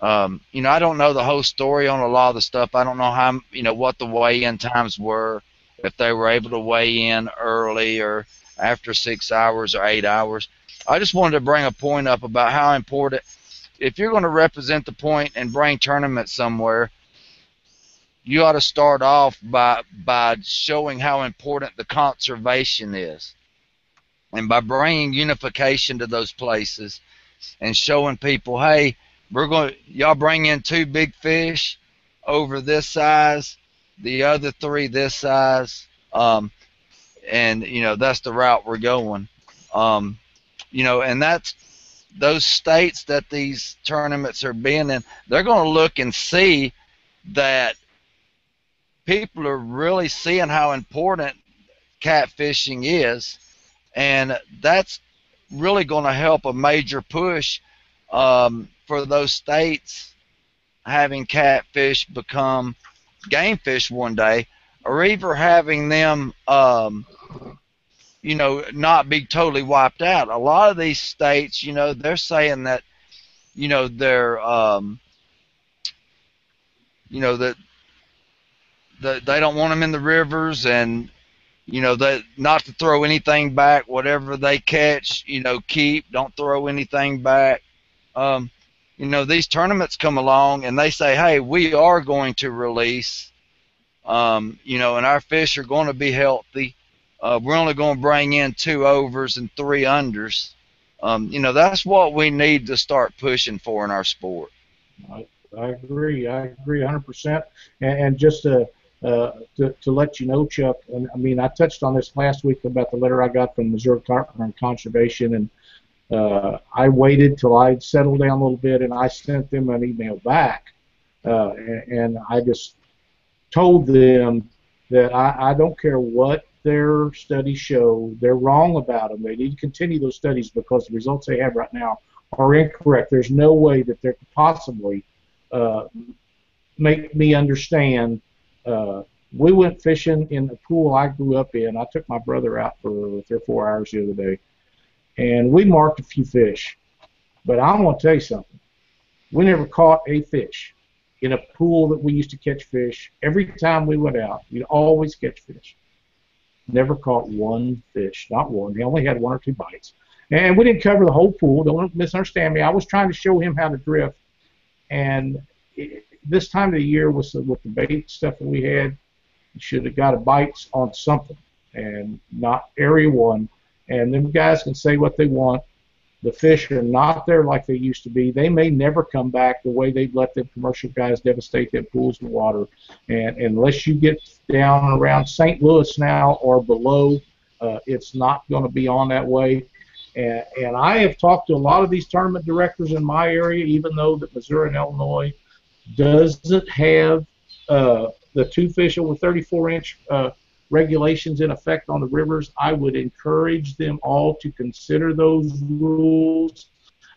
Um, you know, I don't know the whole story on a lot of the stuff. I don't know how, you know, what the weigh-in times were, if they were able to weigh in early or after six hours or eight hours. I just wanted to bring a point up about how important, if you're going to represent the point and bring tournaments somewhere, you ought to start off by by showing how important the conservation is, and by bringing unification to those places, and showing people, hey, we're going, y'all bring in two big fish over this size, the other three this size, um, and you know that's the route we're going. Um, you know, and that's those states that these tournaments are being in. They're going to look and see that people are really seeing how important catfishing is, and that's really going to help a major push um, for those states having catfish become game fish one day, or even having them, um, you know, not be totally wiped out. A lot of these states, you know, they're saying that, you know, they're, um, you know, that the, they don't want them in the rivers and you know not to throw anything back whatever they catch you know keep don't throw anything back um, you know these tournaments come along and they say hey we are going to release um, you know and our fish are going to be healthy uh, we're only going to bring in two overs and three unders um, you know that's what we need to start pushing for in our sport I, I agree. I agree 100%. And, and just to uh, to, to let you know, Chuck, and I mean, I touched on this last week about the letter I got from Missouri Department of Conservation, and uh, I waited till I'd settled down a little bit, and I sent them an email back, uh, and, and I just told them that I, I don't care what their studies show, they're wrong about them. They need to continue those studies because the results they have right now are incorrect. There's no way that they could possibly uh, make me understand uh, we went fishing in the pool I grew up in. I took my brother out for three or four hours the other day, and we marked a few fish. But I want to tell you something. We never caught a fish in a pool that we used to catch fish. Every time we went out, we'd always catch fish. Never caught one fish, not one. He only had one or two bites. And we didn't cover the whole pool. Don't misunderstand me. I was trying to show him how to drift, and it, this time of the year with the, with the bait stuff that we had, you should have got a bites on something and not area one. And them guys can say what they want. The fish are not there like they used to be. They may never come back the way they've let the commercial guys devastate their pools of water. And unless you get down around St. Louis now or below, uh, it's not going to be on that way. And, and I have talked to a lot of these tournament directors in my area, even though that Missouri and Illinois doesn't have uh, the two fish over 34 inch uh, regulations in effect on the rivers. I would encourage them all to consider those rules.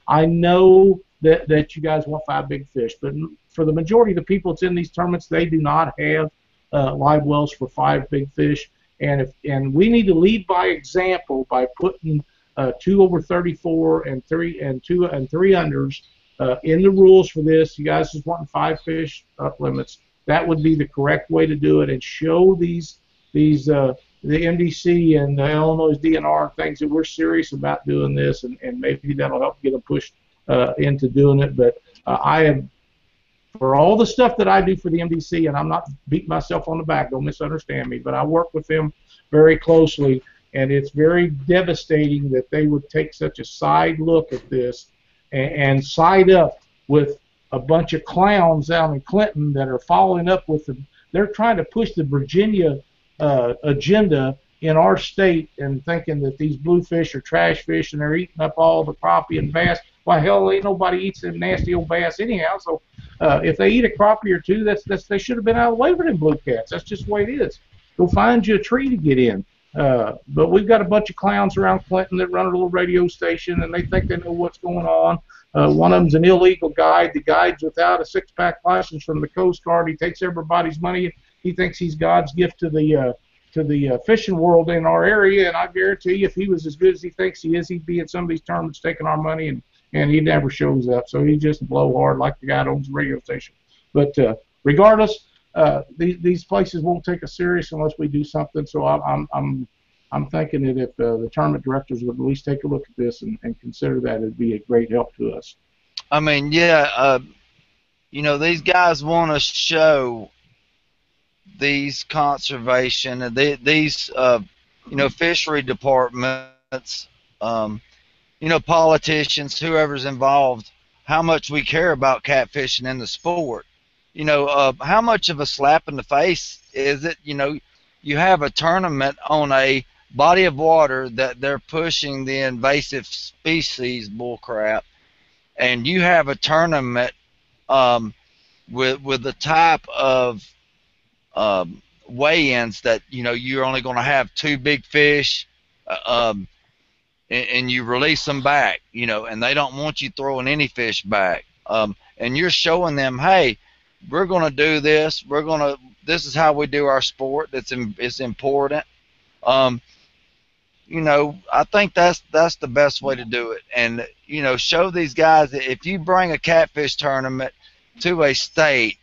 I know that, that you guys want five big fish, but for the majority of the people that's in these tournaments, they do not have uh, live wells for five big fish. And if and we need to lead by example by putting uh, two over 34 and three and two and three unders uh, in the rules for this. You guys just want five fish up limits. That would be the correct way to do it, and show these these uh, the MDC and the Illinois DNR things that we're serious about doing this, and, and maybe that'll help get them pushed uh, into doing it. But uh, I am for all the stuff that I do for the MDC, and I'm not beating myself on the back. Don't misunderstand me, but I work with them very closely, and it's very devastating that they would take such a side look at this and, and side up with a bunch of clowns out in Clinton that are following up with the. They're trying to push the Virginia uh, agenda in our state and thinking that these bluefish are trash fish and they're eating up all the crappie and bass. Why hell, ain't nobody eats them nasty old bass anyhow. So uh, if they eat a crappie or two, that's that's they should have been out of the way blue cats. That's just the way it is. Go find you a tree to get in. Uh, but we've got a bunch of clowns around Clinton that run a little radio station and they think they know what's going on. Uh, one of them's an illegal guide. The guide's without a six-pack license from the Coast Guard. He takes everybody's money. He thinks he's God's gift to the uh, to the uh, fishing world in our area. And I guarantee you, if he was as good as he thinks he is, he'd be at some of these tournaments taking our money, and and he never shows up. So he's just a blowhard like the guy that owns the radio station. But uh, regardless, uh, these these places won't take us serious unless we do something. So I'm I'm I'm, I'm thinking that if uh, the tournament directors would at least take a look at this and, and consider that, it'd be a great help to us. I mean, yeah, uh, you know, these guys want to show these conservation and they, these, uh, you know, fishery departments, um, you know, politicians, whoever's involved, how much we care about catfishing in the sport. You know, uh, how much of a slap in the face is it? You know, you have a tournament on a body of water that they're pushing the invasive species bullcrap, and you have a tournament um, with with the type of um, weigh-ins that you know you're only going to have two big fish, uh, um, and, you release them back, you know, and they don't want you throwing any fish back, um, and you're showing them, hey, we're going to do this, we're going to, this is how we do our sport. It's it's important. Um, you know, I think that's that's the best way to do it, and you know, show these guys that if you bring a catfish tournament to a state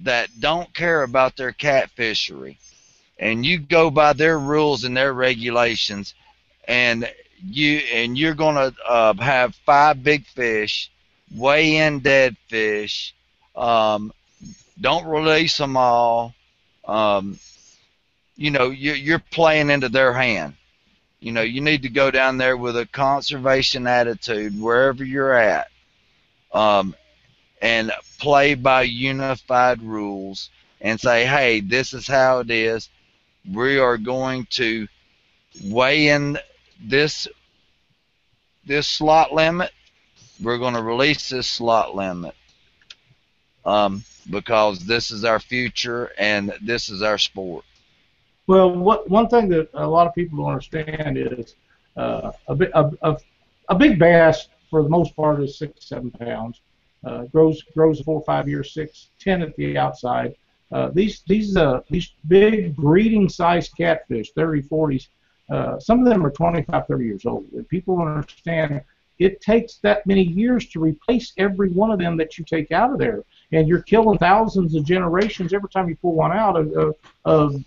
that don't care about their catfishery, and you go by their rules and their regulations and you and you're to uh, have five big fish weigh in dead fish um, don't release them all um, you know you, you're playing into their hand you know you need to go down there with a conservation attitude wherever you're at um, and play by unified rules and say, hey, this is how it is. We are going to weigh in this this slot limit. We're going to release this slot limit um, because this is our future and this is our sport. Well, what one thing that a lot of people don't understand is uh, a, a, a, a big bass for the most part is six seven pounds uh, grows grows four five years, six, ten at the outside. Uh, these these uh, these big breeding size catfish, 30, 40s, uh, some of them are 25, 30 years old. And people understand it takes that many years to replace every one of them that you take out of there, and you're killing thousands of generations every time you pull one out of, of, of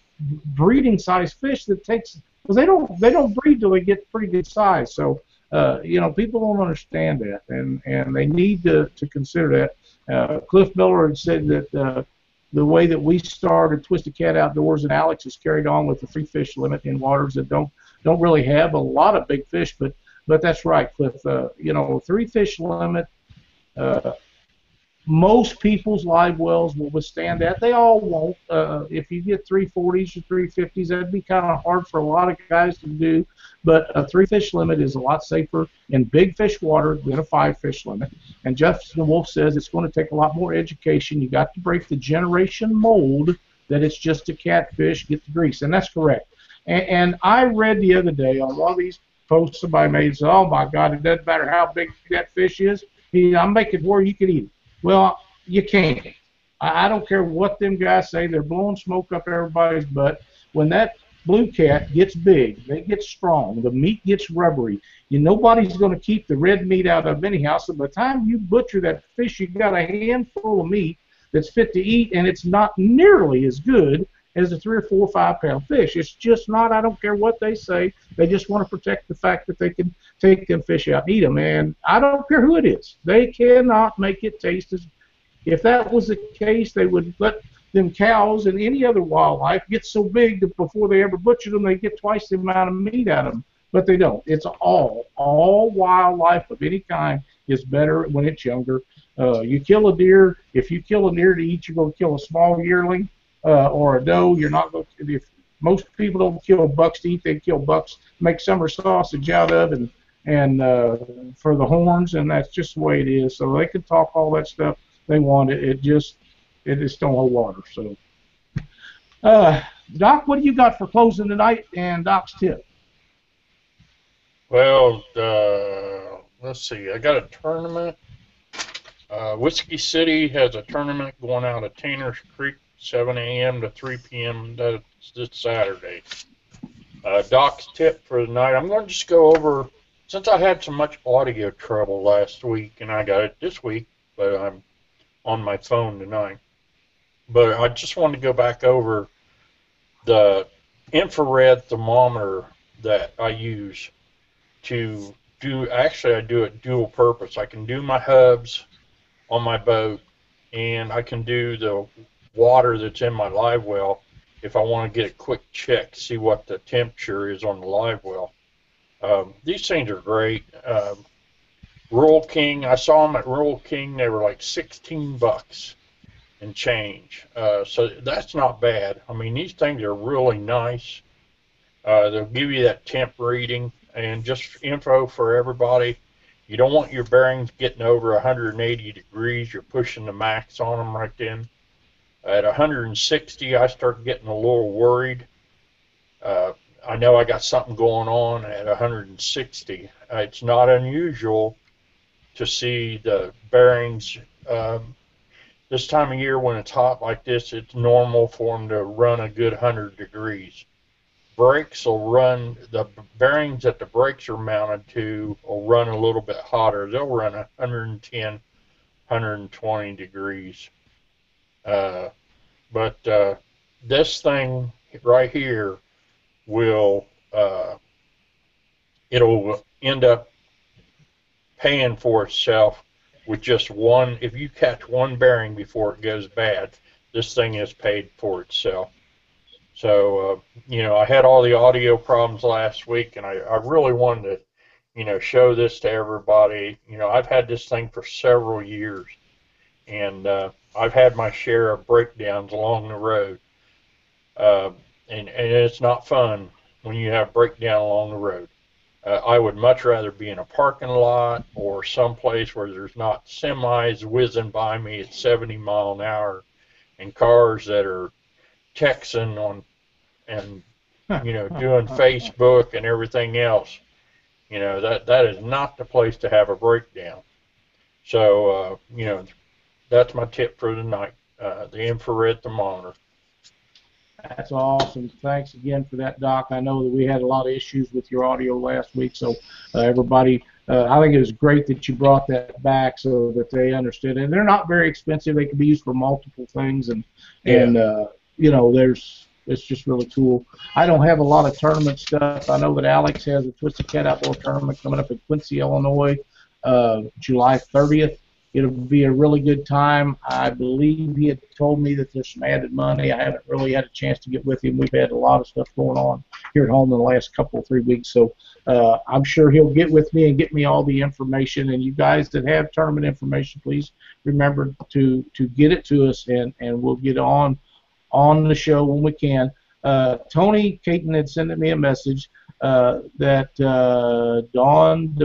breeding size fish that takes because they don't they don't breed till they get pretty good size. So uh, you know, people don't understand that, and, and they need to, to consider that. Uh, Cliff Miller had said that uh, the way that we started Twisted Cat Outdoors and Alex has carried on with the three fish limit in waters that don't don't really have a lot of big fish, but but that's right, Cliff. Uh, you know, three fish limit. Uh, most people's live wells will withstand that. They all won't. Uh, if you get 340s or 350s, that'd be kind of hard for a lot of guys to do. But a three fish limit is a lot safer in big fish water than a five fish limit. And Justin Wolf says it's going to take a lot more education. You got to break the generation mold that it's just a catfish, get the grease, and that's correct. And, and I read the other day on one of these posts somebody made, said, "Oh my God, it doesn't matter how big that fish is. He, I'm making where you can eat it." Well, you can't. I, I don't care what them guys say. They're blowing smoke up everybody's butt. When that blue cat gets big, they get strong, the meat gets rubbery. You nobody's going to keep the red meat out of anyhow. So by the time you butcher that fish, you've got a handful of meat that's fit to eat, and it's not nearly as good as a three or four or five pound fish. It's just not. I don't care what they say. They just want to protect the fact that they can take them fish out and eat them. And I don't care who it is. They cannot make it taste as. If that was the case, they would let them cows and any other wildlife get so big that before they ever butcher them, they get twice the amount of meat out of them. But they don't. It's all all wildlife of any kind is better when it's younger. Uh, you kill a deer. If you kill a deer to eat, you're going to kill a small yearling uh, or a doe. You're not going to. If most people don't kill bucks to eat, they kill bucks, make summer sausage out of, and and uh, for the horns, and that's just the way it is. So they can talk all that stuff they want. It, it just it just don't hold water. So, uh, Doc, what do you got for closing tonight and Doc's tip? Well, uh, let's see. I got a tournament. Uh, Whiskey City has a tournament going out at Tanner's Creek, 7 a.m. to 3 p.m. That's this Saturday. Uh, Doc's tip for the night. I'm going to just go over since I had so much audio trouble last week, and I got it this week, but I'm on my phone tonight. But I just wanted to go back over the infrared thermometer that I use to do. Actually, I do it dual purpose. I can do my hubs on my boat, and I can do the water that's in my live well if I want to get a quick check, see what the temperature is on the live well. Um, these things are great. Um, Rural King, I saw them at Rural King. They were like 16 bucks and change. Uh, so that's not bad. I mean, these things are really nice. Uh, they'll give you that temp reading and just info for everybody. You don't want your bearings getting over 180 degrees. You're pushing the max on them right then. At 160, I start getting a little worried. Uh, I know I got something going on at 160. Uh, it's not unusual to see the bearings um, this time of year when it's hot like this. It's normal for them to run a good 100 degrees. Brakes will run the bearings that the brakes are mounted to will run a little bit hotter. They'll run 110, 120 degrees. Uh, but uh, this thing right here will uh, it'll end up paying for itself with just one. If you catch one bearing before it goes bad, this thing is paid for itself. So uh, you know, I had all the audio problems last week, and I, I really wanted to, you know, show this to everybody. You know, I've had this thing for several years, and uh, I've had my share of breakdowns along the road. Uh, and, and it's not fun when you have breakdown along the road. Uh, I would much rather be in a parking lot or someplace where there's not semis whizzing by me at 70 mile an hour and cars that are texting on and you know doing Facebook and everything else. You know that that is not the place to have a breakdown. So uh, you know that's my tip for tonight. Uh, the infrared thermometer. That's awesome. Thanks again for that, Doc. I know that we had a lot of issues with your audio last week, so uh, everybody, uh, I think it was great that you brought that back so that they understood. And they're not very expensive; they can be used for multiple things, and Yeah. and uh, you know, there's it's just really cool. I don't have a lot of tournament stuff. I know that Alex has a Twisted Cat Outdoor tournament coming up in Quincy, Illinois, uh, July 30th. It'll be a really good time. I believe he had told me that there's some added money. I haven't really had a chance to get with him. We've had a lot of stuff going on here at home in the last couple of three weeks, so uh, I'm sure he'll get with me and get me all the information. And you guys that have tournament information, please remember to to get it to us, and and we'll get on on the show when we can. Uh, Tony Caton had sent me a message uh, that uh, Dawn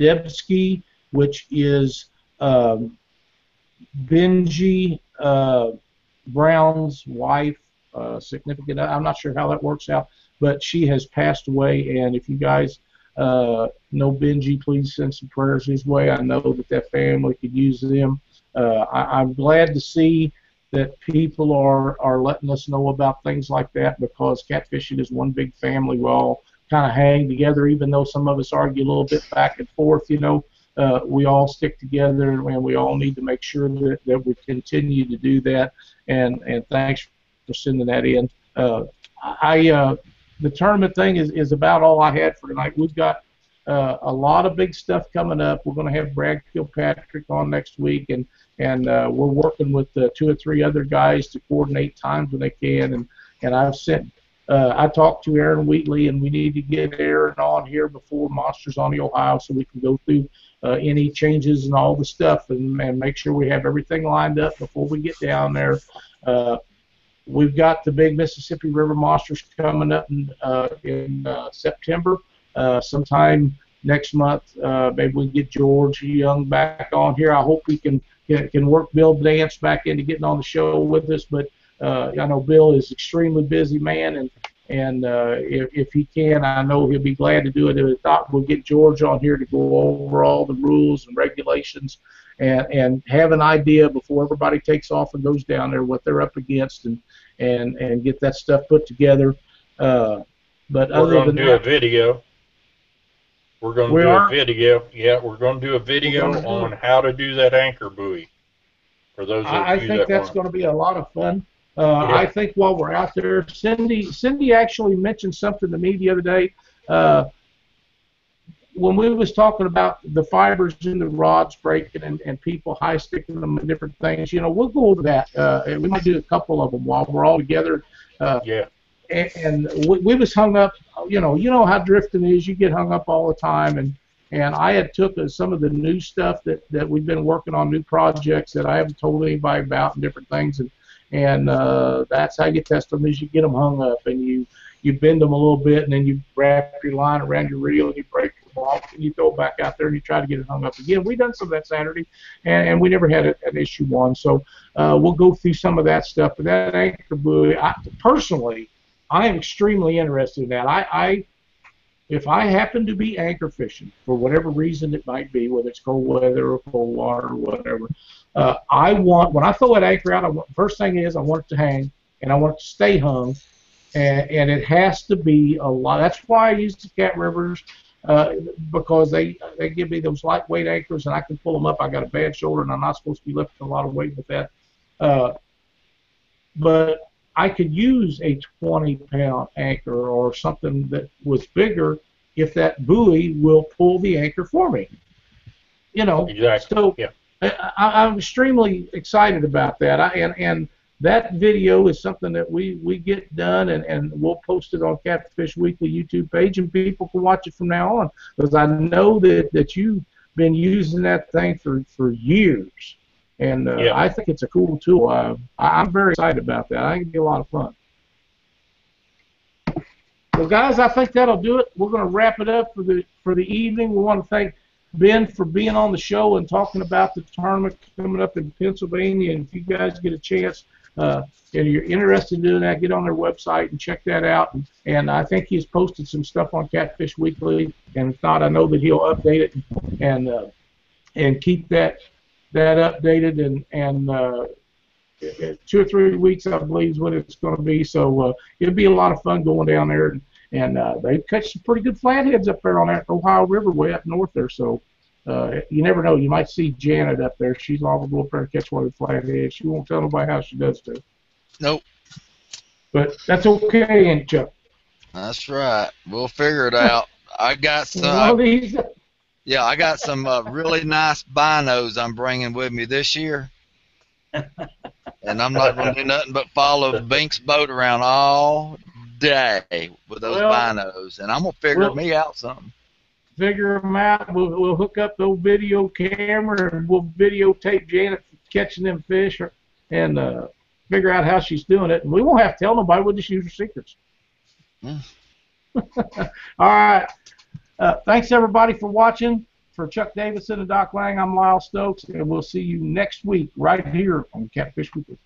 Debsky, which is um, Benji uh, Brown's wife, uh, significant. I'm not sure how that works out, but she has passed away. And if you guys uh, know Benji, please send some prayers his way. I know that that family could use them. Uh, I, I'm glad to see that people are, are letting us know about things like that because catfishing is one big family. We all kind of hang together, even though some of us argue a little bit back and forth. You know, uh, we all stick together, and we all need to make sure that, that we continue to do that. And and thanks for sending that in. Uh, I uh, the tournament thing is, is about all I had for tonight. We've got uh, a lot of big stuff coming up. We're going to have Brad Kilpatrick on next week, and and uh, we're working with uh, two or three other guys to coordinate times when they can. And and I've sent uh, I talked to Aaron Wheatley, and we need to get Aaron on here before Monsters on the Ohio so we can go through uh, any changes and all the stuff and, and make sure we have everything lined up before we get down there. Uh, we've got the big Mississippi River Monsters coming up in, uh, in uh, September, uh, sometime next month. Uh, maybe we can get George Young back on here. I hope we can can, can work Bill Dance back into getting on the show with us, but uh, I know Bill is extremely busy man, and and uh, if, if he can, I know he'll be glad to do it. If not, we'll get George on here to go over all the rules and regulations, and and have an idea before everybody takes off and goes down there what they're up against, and and and get that stuff put together. Uh, but We're other going than to do a video. We're going to We do are? a video. Yeah, we're going to do a video on how to do that anchor buoy. For those of I, I think that that's going to be a lot of fun. Uh, Yeah. I think while we're out there, Cindy Cindy actually mentioned something to me the other day. Uh, when we was talking about the fibers in the rods breaking and, and people high sticking them and different things, you know, we'll go over that. Uh, and we might do a couple of them while we're all together. Uh, Yeah, and, and we, we was hung up. You know, you know how drifting is. You get hung up all the time, and and I had took uh, some of the new stuff that that we've been working on, new projects that I haven't told anybody about, and different things, and and uh, that's how you test them is you get them hung up and you you bend them a little bit, and then you wrap your line around your reel and you break them off, and you throw it back out there and you try to get it hung up again. We done some of that Saturday, and, and we never had a, an issue one. So uh, we'll go through some of that stuff. But that anchor buoy, I, personally. I am extremely interested in that. I, I if I happen to be anchor fishing for whatever reason it might be, whether it's cold weather or cold water or whatever, uh, I want when I throw that anchor out, I want, first thing is I want it to hang and I want it to stay hung, and, and it has to be a lot. That's why I use the Cat Rivers uh, because they they give me those lightweight anchors and I can pull them up. I got a bad shoulder and I'm not supposed to be lifting a lot of weight with that. Uh, but I could use a 20 pound anchor or something that was bigger if that buoy will pull the anchor for me. You know, exactly. so Yeah. I, I- I'm extremely excited about that. I, and and that video is something that we, we get done and, and we'll post it on Catfish Weekly YouTube page and people can watch it from now on because I know that, that you've been using that thing for, for years. And uh, Yeah. I think it's a cool tool. Uh, I, I'm very excited about that. I think it'll be a lot of fun. Well, guys, I think that'll do it. We're going to wrap it up for the for the evening. We want to thank Ben for being on the show and talking about the tournament coming up in Pennsylvania. And if you guys get a chance, uh, and you're interested in doing that, get on their website and check that out. And, and I think he's posted some stuff on Catfish Weekly. And if not, I know that he'll update it and uh, and keep that that updated. And and uh, two or three weeks, I believe, is what it's going to be. So uh, it'll be a lot of fun going down there. And, and uh, they catch some pretty good flatheads up there on that Ohio River way up north there. So uh, you never know. You might see Janet up there. She's liable to go up there and catch one of the flatheads. She won't tell nobody how she does it. Nope. But that's okay, ain't Chuck? That's right. We'll figure it out. I got One of these, Yeah, I got some uh, really nice binos I'm bringing with me this year. And I'm not going to do nothing but follow Bink's boat around all day with those Well, binos. And I'm going to figure well- me out something. Figure them out. We'll, we'll hook up the old video camera and we'll videotape Janet catching them fish or, and uh, figure out how she's doing it. And we won't have to tell nobody. We'll just use her secrets. Mm. *laughs* All right. Uh, thanks everybody for watching. For Chuck Davidson and Doc Lang, I'm Lyle Stokes, and we'll see you next week right here on Catfish Weekly.